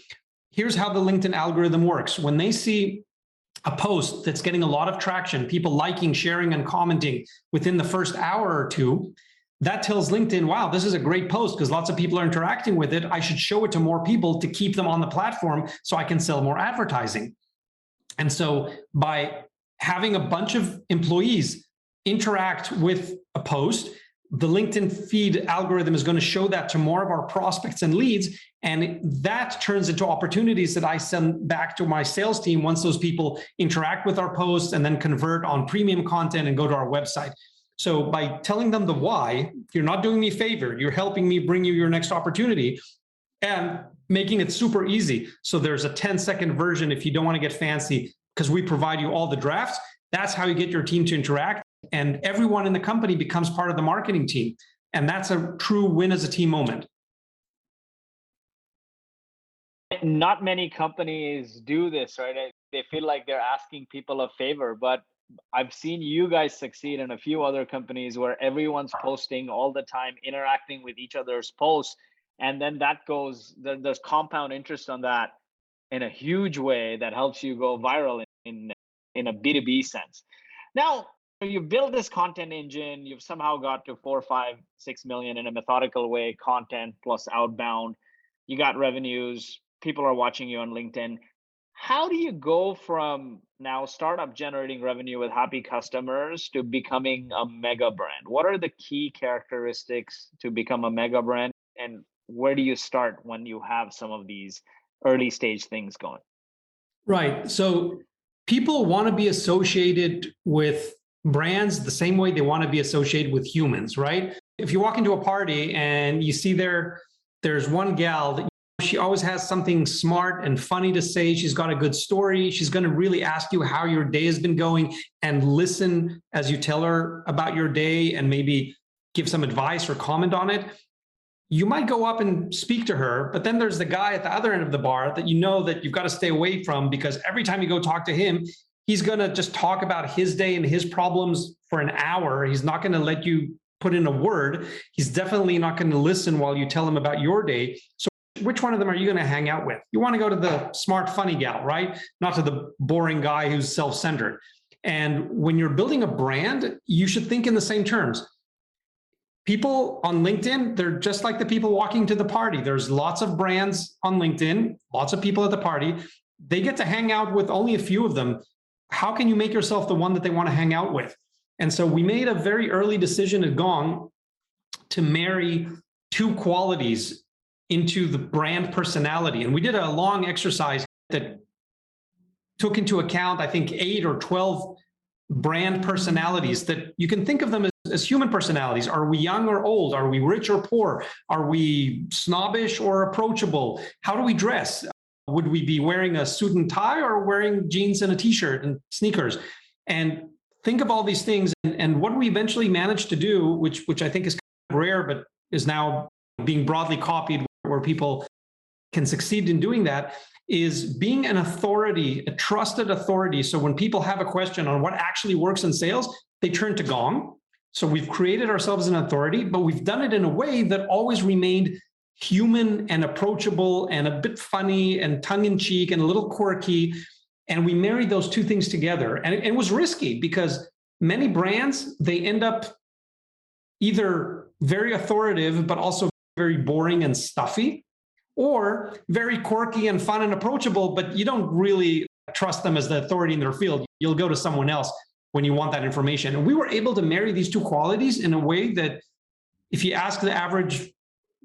Here's how the LinkedIn algorithm works. When they see a post that's getting a lot of traction, people liking, sharing, and commenting within the first hour or two, that tells LinkedIn, wow, this is a great post because lots of people are interacting with it. I should show it to more people to keep them on the platform so I can sell more advertising. And so by having a bunch of employees interact with a post, the LinkedIn feed algorithm is going to show that to more of our prospects and leads. And that turns into opportunities that I send back to my sales team once those people interact with our posts and then convert on premium content and go to our website. So by telling them the why, you're not doing me a favor, you're helping me bring you your next opportunity and making it super easy. So there's a 10 second version if you don't want to get fancy because we provide you all the drafts. That's how you get your team to interact and everyone in the company becomes part of the marketing team. And that's a true win as a team moment. Not many companies do this, right? They feel like they're asking people a favor, but I've seen you guys succeed in a few other companies where everyone's posting all the time, interacting with each other's posts. And then that goes, there's compound interest on that in a huge way that helps you go viral in, in, a B2B sense. Now, you build this content engine you've somehow got to four five six million in a methodical way content plus outbound. You got revenues people are watching you on linkedin. How do you go from now startup generating revenue with happy customers to becoming a mega brand? What are the key characteristics to become a mega brand and where do you start when you have some of these early stage things going? Right. So people want to be associated with brands the same way they want to be associated with humans, right? If you walk into a party and you see there, there's one gal that she always has something smart and funny to say. She's got a good story. She's going to really ask you how your day has been going and listen as you tell her about your day and maybe give some advice or comment on it. You might go up and speak to her, but then there's the guy at the other end of the bar that you know that you've got to stay away from because every time you go talk to him, he's going to just talk about his day and his problems for an hour. He's not going to let you put in a word. He's definitely not going to listen while you tell him about your day. So, which one of them are you going to hang out with? You want to go to the smart, funny gal, right? Not to the boring guy who's self centered. And when you're building a brand, you should think in the same terms. People on LinkedIn, they're just like the people walking to the party. There's lots of brands on LinkedIn, lots of people at the party. They get to hang out with only a few of them how can you make yourself the one that they want to hang out with? And so we made a very early decision at Gong to marry two qualities into the brand personality. And we did a long exercise that took into account, I think, eight or 12 brand personalities that you can think of them as, as human personalities. Are we young or old? Are we rich or poor? Are we snobbish or approachable? How do we dress? Would we be wearing a suit and tie or wearing jeans and a t-shirt and sneakers? And think of all these things. And, and what we eventually managed to do, which which I think is kind of rare, but is now being broadly copied, where people can succeed in doing that, is being an authority, a trusted authority. So when people have a question on what actually works in sales, they turn to Gong. So we've created ourselves an authority, but we've done it in a way that always remained human and approachable and a bit funny and tongue in cheek and a little quirky. And we married those two things together. And it, it was risky because many brands, they end up either very authoritative, but also very boring and stuffy, or very quirky and fun and approachable, but you don't really trust them as the authority in their field. You'll go to someone else when you want that information. And we were able to marry these two qualities in a way that if you ask the average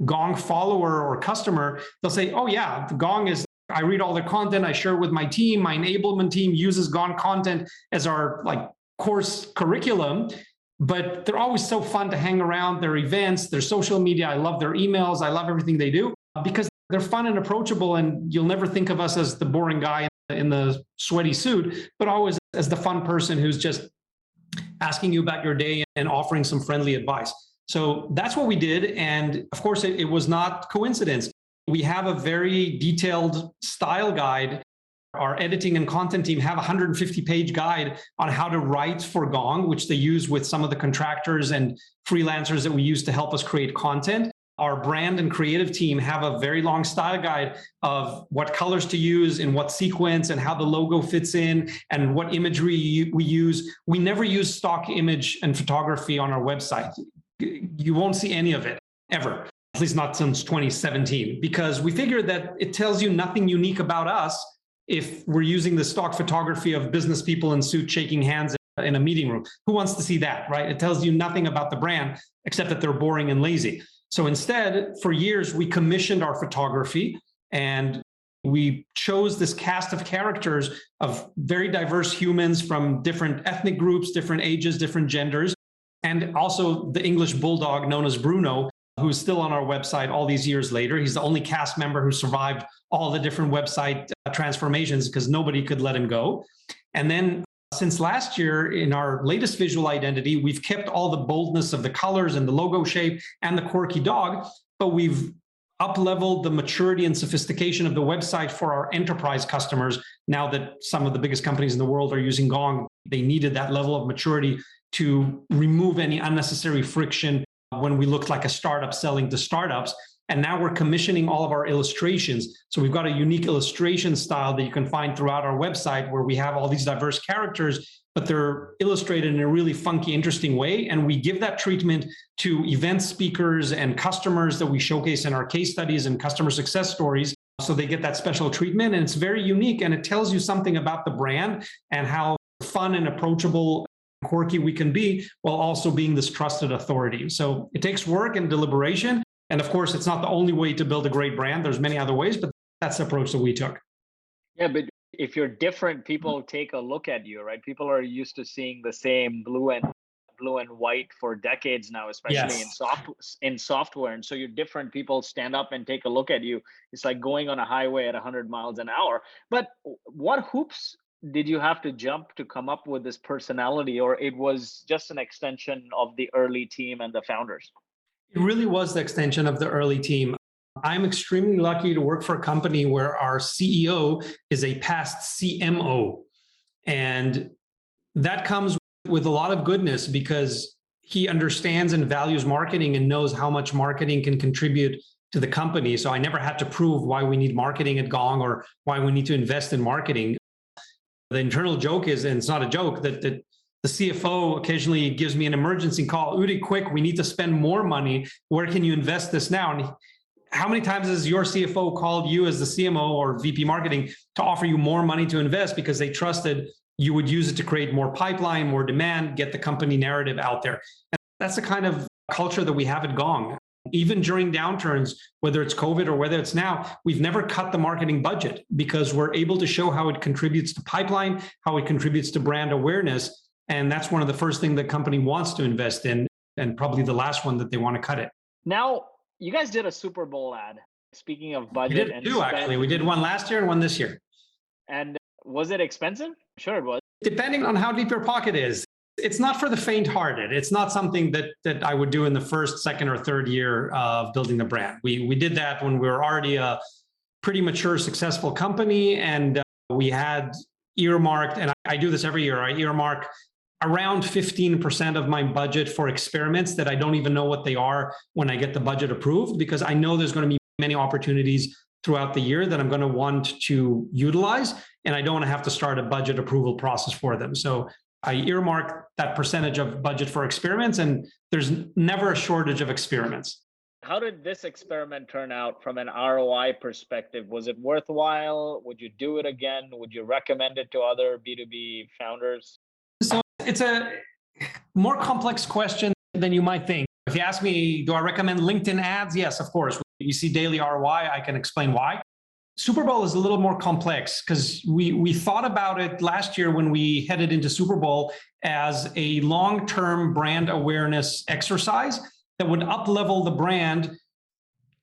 Gong follower or customer, they'll say, oh, yeah, Gong is, I read all the content, I share with my team. My enablement team uses Gong content as our like course curriculum. But they're always so fun to hang around their events, their social media. I love their emails. I love everything they do because they're fun and approachable. And you'll never think of us as the boring guy in the sweaty suit, but always as the fun person who's just asking you about your day and offering some friendly advice. So that's what we did. And of course, it, it was not coincidence. We have a very detailed style guide. Our editing and content team have a 150 page guide on how to write for Gong, which they use with some of the contractors and freelancers that we use to help us create content our brand and creative team have a very long style guide of what colors to use in what sequence and how the logo fits in and what imagery we use. We never use stock image and photography on our website. You won't see any of it ever, at least not since 2017, because we figured that it tells you nothing unique about us if we're using the stock photography of business people in suits shaking hands in a meeting room. Who wants to see that, right? It tells you nothing about the brand except that they're boring and lazy. So instead, for years, we commissioned our photography and we chose this cast of characters of very diverse humans from different ethnic groups, different ages, different genders, and also the English bulldog known as Bruno, who's still on our website all these years later. He's the only cast member who survived all the different website uh, transformations because nobody could let him go. And then since last year, in our latest visual identity, we've kept all the boldness of the colors and the logo shape and the quirky dog, but we've up leveled the maturity and sophistication of the website for our enterprise customers. Now that some of the biggest companies in the world are using Gong, they needed that level of maturity to remove any unnecessary friction when we looked like a startup selling to startups. And now we're commissioning all of our illustrations. So we've got a unique illustration style that you can find throughout our website where we have all these diverse characters, but they're illustrated in a really funky, interesting way. And we give that treatment to event speakers and customers that we showcase in our case studies and customer success stories. So they get that special treatment and it's very unique and it tells you something about the brand and how fun and approachable quirky we can be while also being this trusted authority. So it takes work and deliberation, and of course, it's not the only way to build a great brand. There's many other ways, but that's the approach that we took. Yeah, but if you're different, people take a look at you, right? People are used to seeing the same blue and blue and white for decades now, especially yes. in soft in software. And so you're different. People stand up and take a look at you. It's like going on a highway at 100 miles an hour. But what hoops did you have to jump to come up with this personality, or it was just an extension of the early team and the founders? It really was the extension of the early team. I'm extremely lucky to work for a company where our CEO is a past CMO. And that comes with a lot of goodness because he understands and values marketing and knows how much marketing can contribute to the company. So I never had to prove why we need marketing at Gong or why we need to invest in marketing. The internal joke is, and it's not a joke, that, that the CFO occasionally gives me an emergency call. Udi, quick, we need to spend more money. Where can you invest this now? And how many times has your CFO called you as the CMO or VP marketing to offer you more money to invest because they trusted you would use it to create more pipeline, more demand, get the company narrative out there? And that's the kind of culture that we have at Gong. Even during downturns, whether it's COVID or whether it's now, we've never cut the marketing budget because we're able to show how it contributes to pipeline, how it contributes to brand awareness and that's one of the first things the company wants to invest in, and probably the last one that they want to cut it. Now, you guys did a Super Bowl ad. Speaking of budget, we did two spend, actually. We did one last year and one this year. And was it expensive? Sure, it was. Depending on how deep your pocket is, it's not for the faint-hearted. It's not something that that I would do in the first, second, or third year of building the brand. We we did that when we were already a pretty mature, successful company, and uh, we had earmarked. And I, I do this every year. I earmark around 15% of my budget for experiments that I don't even know what they are when I get the budget approved because I know there's going to be many opportunities throughout the year that I'm going to want to utilize and I don't want to have to start a budget approval process for them. So I earmark that percentage of budget for experiments and there's never a shortage of experiments. How did this experiment turn out from an ROI perspective? Was it worthwhile? Would you do it again? Would you recommend it to other B2B founders? So it's a more complex question than you might think. If you ask me, do I recommend LinkedIn ads? Yes, of course. You see daily ROI, I can explain why. Super Bowl is a little more complex because we we thought about it last year when we headed into Super Bowl as a long-term brand awareness exercise that would uplevel the brand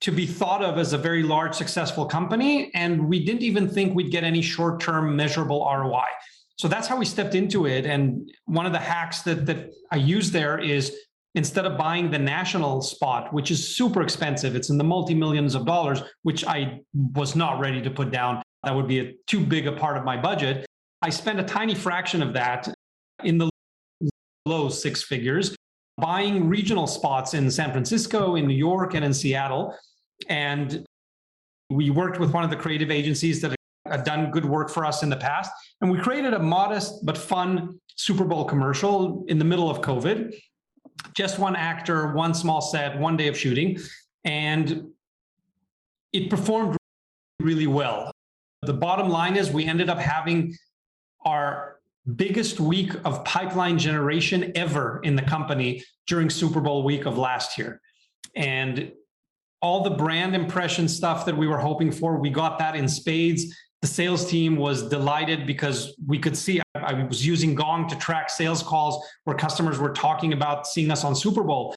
to be thought of as a very large successful company and we didn't even think we'd get any short-term measurable ROI. So that's how we stepped into it and one of the hacks that that I use there is instead of buying the national spot which is super expensive it's in the multi millions of dollars which I was not ready to put down that would be a, too big a part of my budget I spent a tiny fraction of that in the low six figures buying regional spots in San Francisco, in New York, and in Seattle. And we worked with one of the creative agencies that had done good work for us in the past. And we created a modest but fun Super Bowl commercial in the middle of COVID. Just one actor, one small set, one day of shooting. And it performed really well. The bottom line is we ended up having our biggest week of pipeline generation ever in the company during Super Bowl week of last year. And all the brand impression stuff that we were hoping for, we got that in spades. The sales team was delighted because we could see I was using Gong to track sales calls where customers were talking about seeing us on Super Bowl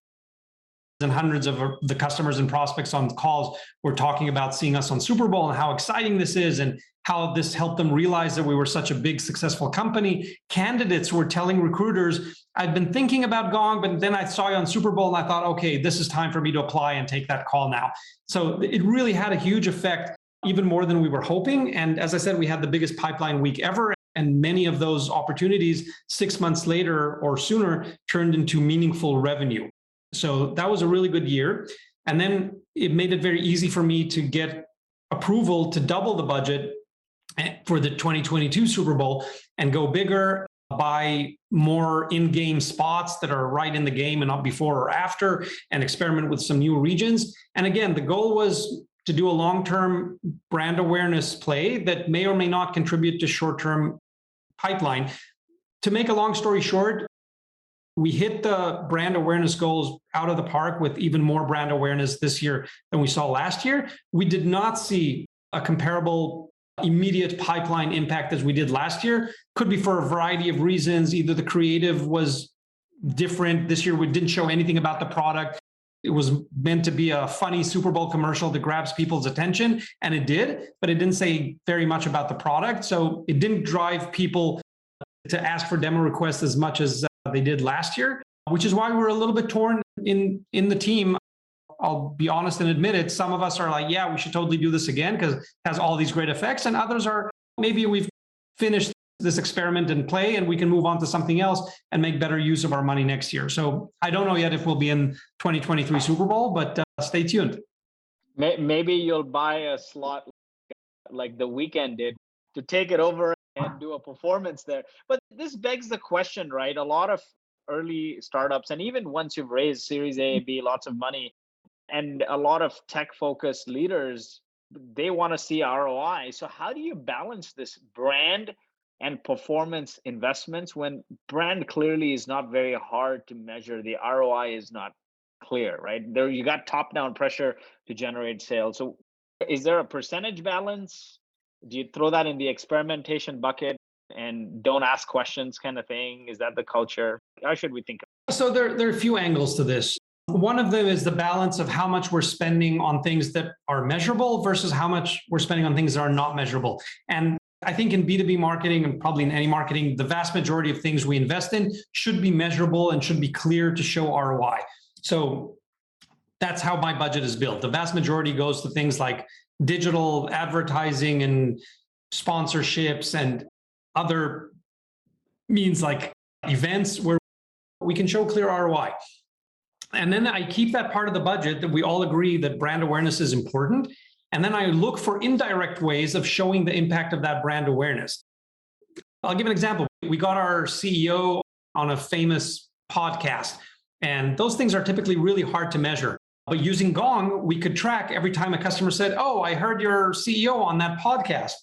and hundreds of uh, the customers and prospects on calls were talking about seeing us on Super Bowl and how exciting this is and how this helped them realize that we were such a big successful company. Candidates were telling recruiters, I've been thinking about Gong, but then I saw you on Super Bowl and I thought, okay, this is time for me to apply and take that call now. So it really had a huge effect, even more than we were hoping. And as I said, we had the biggest pipeline week ever. And many of those opportunities, six months later or sooner, turned into meaningful revenue. So that was a really good year. And then it made it very easy for me to get approval to double the budget eh, for the 2022 Super Bowl and go bigger, buy more in game spots that are right in the game and not before or after, and experiment with some new regions. And again, the goal was to do a long term brand awareness play that may or may not contribute to short term pipeline. To make a long story short, we hit the brand awareness goals out of the park with even more brand awareness this year than we saw last year. We did not see a comparable immediate pipeline impact as we did last year. Could be for a variety of reasons. Either the creative was different this year, we didn't show anything about the product. It was meant to be a funny Super Bowl commercial that grabs people's attention, and it did, but it didn't say very much about the product. So it didn't drive people to ask for demo requests as much as uh, they did last year, which is why we're a little bit torn in in the team. I'll be honest and admit it. Some of us are like, yeah, we should totally do this again because it has all these great effects. And others are maybe we've finished this experiment and play and we can move on to something else and make better use of our money next year. So I don't know yet if we'll be in 2023 Super Bowl, but uh, stay tuned. Maybe you'll buy a slot like the Weeknd did to take it over and do a performance there. But this begs the question, right? A lot of early startups, and even once you've raised Series A, B, lots of money, and a lot of tech focused leaders, they want to see ROI. So, how do you balance this brand and performance investments when brand clearly is not very hard to measure? The ROI is not clear, right? There, you got top down pressure to generate sales. So, is there a percentage balance? do you throw that in the experimentation bucket and don't ask questions kind of thing? Is that the culture? How should we think? of So there, there are a few angles to this. One of them is the balance of how much we're spending on things that are measurable versus how much we're spending on things that are not measurable. And I think in B2B marketing and probably in any marketing, the vast majority of things we invest in should be measurable and should be clear to show ROI. So that's how my budget is built. The vast majority goes to things like digital advertising and sponsorships and other means like events where we can show clear ROI. And then I keep that part of the budget that we all agree that brand awareness is important. And then I look for indirect ways of showing the impact of that brand awareness. I'll give an example. We got our CEO on a famous podcast, and those things are typically really hard to measure. But using Gong, we could track every time a customer said, Oh, I heard your CEO on that podcast.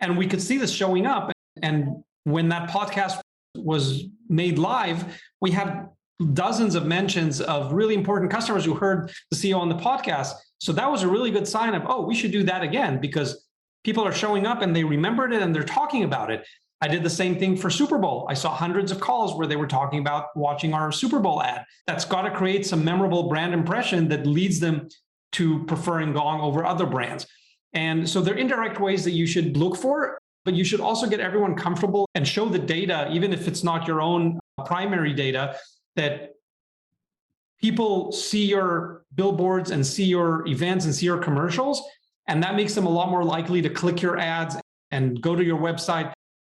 And we could see this showing up. And when that podcast was made live, we had dozens of mentions of really important customers who heard the CEO on the podcast. So that was a really good sign of, oh, we should do that again because people are showing up and they remembered it and they're talking about it. I did the same thing for Super Bowl. I saw hundreds of calls where they were talking about watching our Super Bowl ad. That's got to create some memorable brand impression that leads them to preferring Gong over other brands. And so there are indirect ways that you should look for, but you should also get everyone comfortable and show the data, even if it's not your own primary data, that people see your billboards and see your events and see your commercials. And that makes them a lot more likely to click your ads and go to your website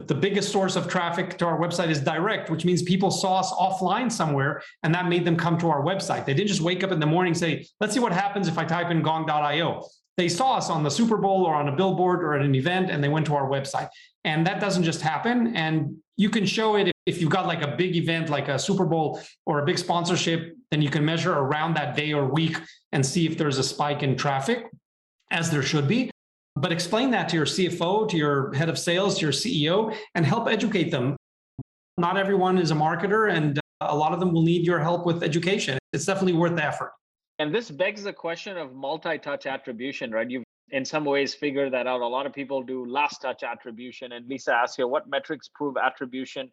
the biggest source of traffic to our website is direct, which means people saw us offline somewhere and that made them come to our website. They didn't just wake up in the morning and say, let's see what happens if I type in gong.io. They saw us on the Super Bowl or on a billboard or at an event and they went to our website. And that doesn't just happen. And you can show it if you've got like a big event like a Super Bowl or a big sponsorship, then you can measure around that day or week and see if there's a spike in traffic, as there should be but explain that to your CFO, to your head of sales, to your CEO, and help educate them. Not everyone is a marketer, and uh, a lot of them will need your help with education. It's definitely worth the effort. And this begs the question of multi touch attribution, right? You've in some ways figured that out. A lot of people do last touch attribution. And Lisa asks here, what metrics prove attribution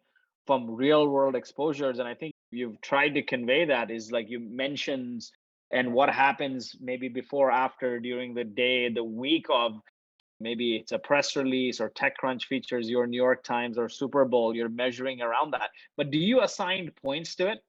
from real world exposures? And I think you've tried to convey that is like you mentions and what happens maybe before, after, during the day, the week of maybe it's a press release or TechCrunch features your New York Times or Super Bowl, you're measuring around that. But do you assign points to it?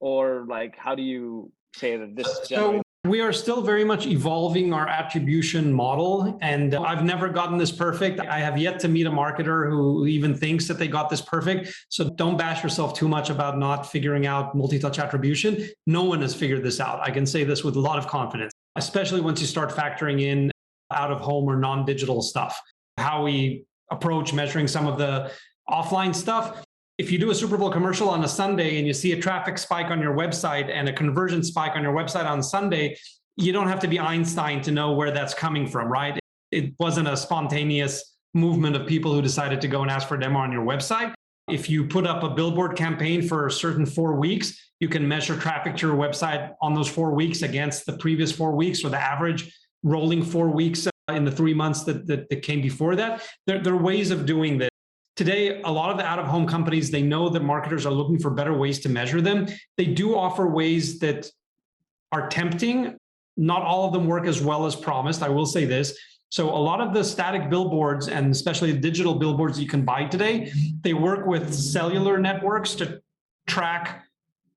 Or like how do you say that this so we are still very much evolving our attribution model and i've never gotten this perfect. I have yet to meet a marketer who even thinks that they got this perfect. So don't bash yourself too much about not figuring out multi-touch attribution. No one has figured this out. I can say this with a lot of confidence especially once you start factoring in out of home or non digital stuff, how we approach measuring some of the offline stuff. If you do a Super Bowl commercial on a Sunday and you see a traffic spike on your website and a conversion spike on your website on Sunday, you don't have to be Einstein to know where that's coming from, right? It wasn't a spontaneous movement of people who decided to go and ask for a demo on your website. If you put up a billboard campaign for a certain four weeks, you can measure traffic to your website on those four weeks against the previous four weeks or the average rolling four weeks uh, in the three months that, that, that came before that. There, there are ways of doing this. Today, a lot of the out of home companies, they know that marketers are looking for better ways to measure them. They do offer ways that are tempting. Not all of them work as well as promised. I will say this. So a lot of the static billboards and especially the digital billboards you can buy today, mm-hmm. they work with cellular networks to track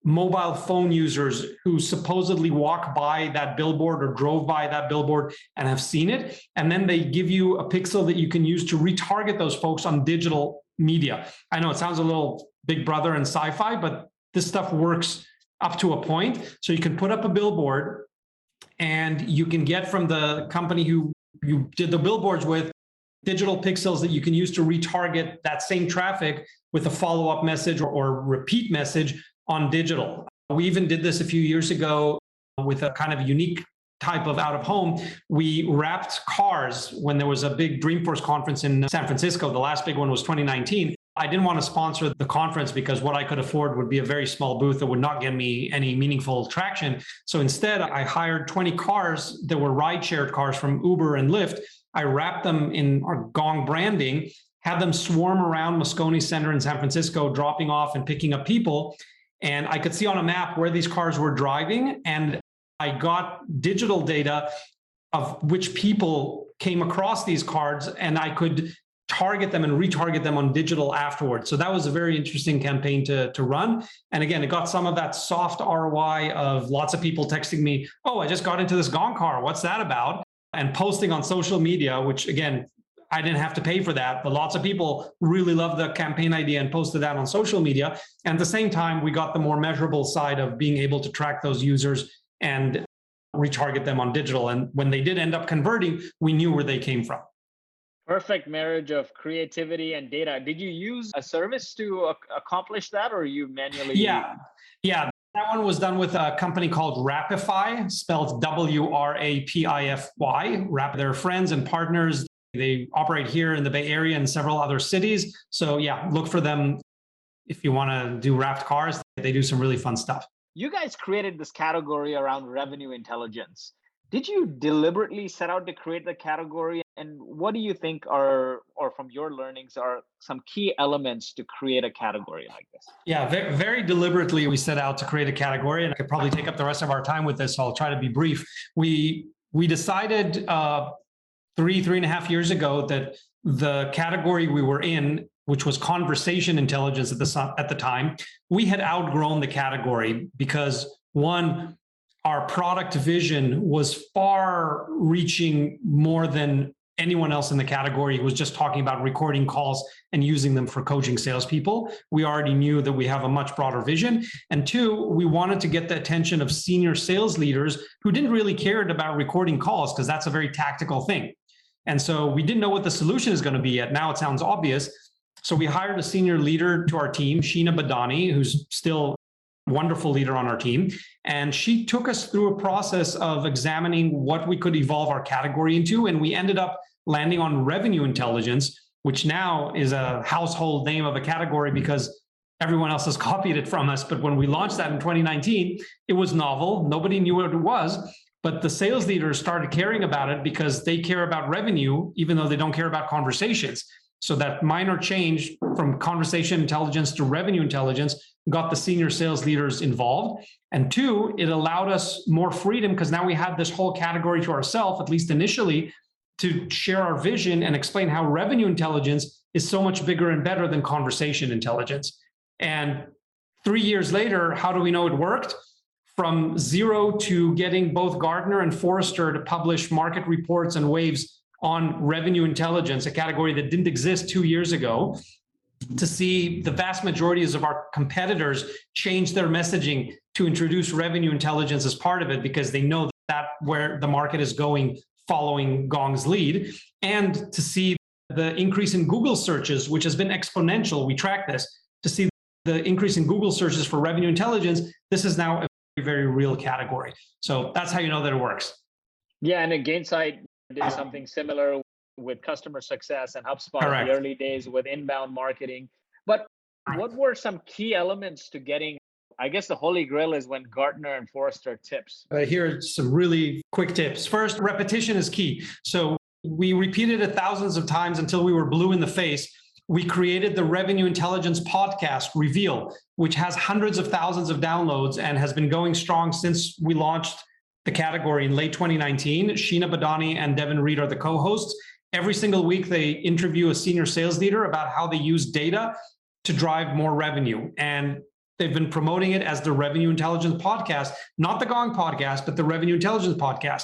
mobile phone users who supposedly walk by that billboard or drove by that billboard and have seen it. And then they give you a pixel that you can use to retarget those folks on digital media. I know it sounds a little big brother and sci fi, but this stuff works up to a point. So you can put up a billboard and you can get from the company who you did the billboards with digital pixels that you can use to retarget that same traffic with a follow up message or, or repeat message on digital. We even did this a few years ago with a kind of unique type of out of home. We wrapped cars when there was a big Dreamforce conference in San Francisco. The last big one was 2019. I didn't want to sponsor the conference because what I could afford would be a very small booth that would not get me any meaningful traction. So instead, I hired 20 cars that were ride shared cars from Uber and Lyft. I wrapped them in our Gong branding, had them swarm around Moscone Center in San Francisco, dropping off and picking up people. And I could see on a map where these cars were driving. And I got digital data of which people came across these cards, and I could target them and retarget them on digital afterwards. So that was a very interesting campaign to, to run. And again, it got some of that soft ROI of lots of people texting me, Oh, I just got into this Gong car. What's that about? And posting on social media, which again, I didn't have to pay for that, but lots of people really loved the campaign idea and posted that on social media. And at the same time, we got the more measurable side of being able to track those users and retarget them on digital. And when they did end up converting, we knew where they came from. Perfect marriage of creativity and data. Did you use a service to accomplish that or you manually? Yeah. Yeah. That one was done with a company called Wrapify, spelled W R A P I F Y. Wrap, their friends and partners. They operate here in the Bay Area and several other cities. So, yeah, look for them if you want to do wrapped cars. They do some really fun stuff. You guys created this category around revenue intelligence. Did you deliberately set out to create the category? And what do you think are, or from your learnings, are some key elements to create a category like this? Yeah, very, very deliberately, we set out to create a category, and I could probably take up the rest of our time with this. So I'll try to be brief. We we decided uh, three three and a half years ago that the category we were in which was conversation intelligence at the at the time we had outgrown the category because one our product vision was far reaching more than anyone else in the category was just talking about recording calls and using them for coaching salespeople. We already knew that we have a much broader vision. And two, we wanted to get the attention of senior sales leaders who didn't really care about recording calls because that's a very tactical thing. And so we didn't know what the solution is going to be yet. Now it sounds obvious. So we hired a senior leader to our team, Sheena Badani, who's still wonderful leader on our team. And she took us through a process of examining what we could evolve our category into. And we ended up landing on revenue intelligence, which now is a household name of a category because everyone else has copied it from us. But when we launched that in 2019, it was novel. Nobody knew what it was. But the sales leaders started caring about it because they care about revenue, even though they don't care about conversations. So that minor change from conversation intelligence to revenue intelligence got the senior sales leaders involved. And two, it allowed us more freedom because now we had this whole category to ourselves, at least initially, to share our vision and explain how revenue intelligence is so much bigger and better than conversation intelligence. And three years later, how do we know it worked? From zero to getting both Gartner and Forrester to publish market reports and waves on revenue intelligence, a category that didn't exist two years ago, to see the vast majorities of our competitors change their messaging to introduce revenue intelligence as part of it because they know that where the market is going following Gong's lead, and to see the increase in Google searches, which has been exponential. We track this to see the increase in Google searches for revenue intelligence. This is now very, real category. So that's how you know that it works. Yeah, and at Gainsight did something similar with customer success and HubSpot Correct. in the early days with inbound marketing. But what were some key elements to getting? I guess the holy grail is when Gartner and Forrester tips. Uh, here are some really quick tips. First, repetition is key. So we repeated it thousands of times until we were blue in the face. We created the Revenue Intelligence podcast, Reveal, which has hundreds of thousands of downloads and has been going strong since we launched the category in late 2019. Sheena Badani and Devin Reed are the co hosts. Every single week, they interview a senior sales leader about how they use data to drive more revenue. And they've been promoting it as the Revenue Intelligence Podcast, not the Gong Podcast, but the Revenue Intelligence Podcast.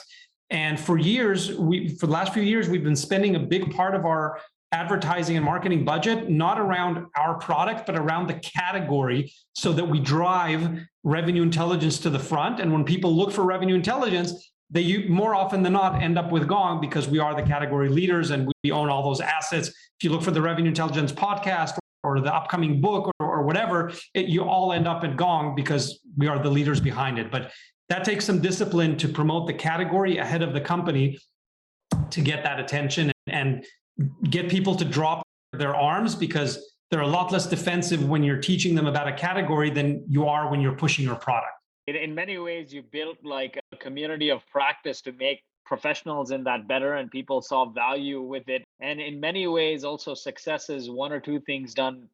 And for years, we for the last few years, we've been spending a big part of our advertising and marketing budget not around our product, but around the category so that we drive revenue intelligence to the front. And when people look for revenue intelligence, they more often than not end up with Gong because we are the category leaders and we own all those assets. If you look for the Revenue Intelligence podcast or the upcoming book or, or whatever, it, you all end up at Gong because we are the leaders behind it. But that takes some discipline to promote the category ahead of the company to get that attention and get people to drop their arms because they're a lot less defensive when you're teaching them about a category than you are when you're pushing your product. In, in many ways you built like a community of practice to make professionals in that better and people saw value with it. And in many ways also successes one or two things done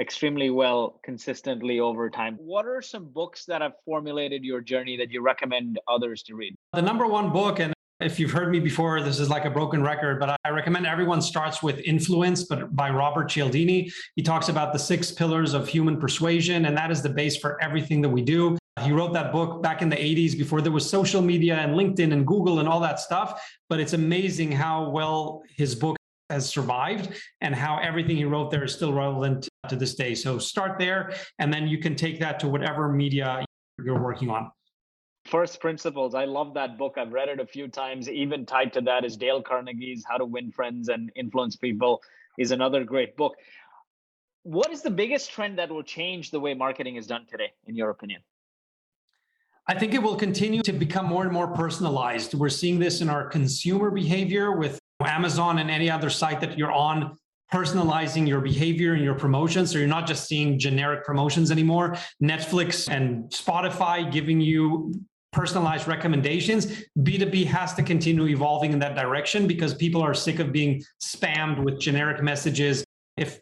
extremely well consistently over time. What are some books that have formulated your journey that you recommend others to read? The number one book and if you've heard me before, this is like a broken record, but I recommend everyone starts with Influence, but by Robert Cialdini. He talks about the six pillars of human persuasion, and that is the base for everything that we do. He wrote that book back in the 80s before there was social media and LinkedIn and Google and all that stuff. But it's amazing how well his book has survived and how everything he wrote there is still relevant to this day. So start there, and then you can take that to whatever media you're working on. First Principles. I love that book. I've read it a few times. Even tied to that is Dale Carnegie's How to Win Friends and Influence People is another great book. What is the biggest trend that will change the way marketing is done today, in your opinion? I think it will continue to become more and more personalized. We're seeing this in our consumer behavior with Amazon and any other site that you're on personalizing your behavior and your promotions. So you're not just seeing generic promotions anymore. Netflix and Spotify giving you personalized recommendations. B2B has to continue evolving in that direction because people are sick of being spammed with generic messages. If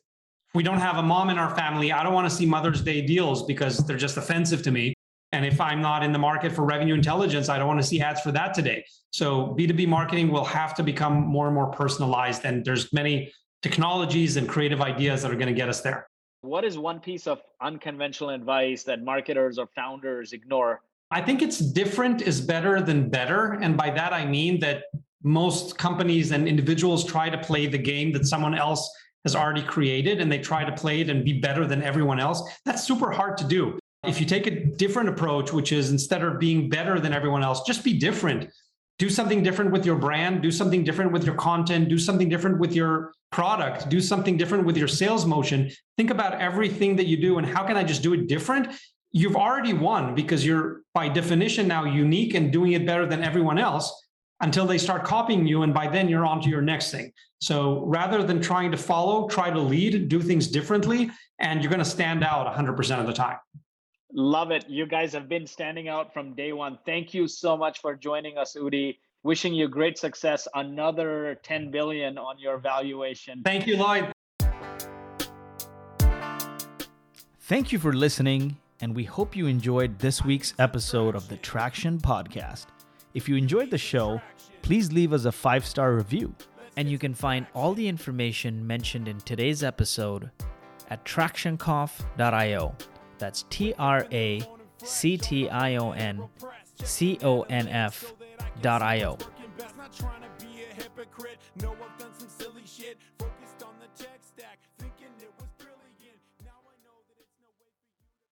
we don't have a mom in our family, I don't want to see Mother's Day deals because they're just offensive to me. And if I'm not in the market for revenue intelligence, I don't want to see ads for that today. So B2B marketing will have to become more and more personalized. And there's many technologies and creative ideas that are going to get us there. What is one piece of unconventional advice that marketers or founders ignore? I think it's different is better than better. And by that, I mean that most companies and individuals try to play the game that someone else has already created and they try to play it and be better than everyone else. That's super hard to do. If you take a different approach, which is instead of being better than everyone else, just be different do something different with your brand, do something different with your content, do something different with your product, do something different with your sales motion. Think about everything that you do and how can I just do it different? You've already won because you're by definition now unique and doing it better than everyone else until they start copying you. And by then you're on to your next thing. So rather than trying to follow, try to lead, do things differently, and you're going to stand out 100% of the time. Love it. You guys have been standing out from day one. Thank you so much for joining us, Udi. Wishing you great success. Another 10 billion on your valuation. Thank you, Lloyed. Thank you for listening, and we hope you enjoyed this week's episode of the Traction Podcast. If you enjoyed the show, please leave us a five star review. And you can find all the information mentioned in today's episode at tractionconf.io. That's T R A C T I O N C O N F dot I O.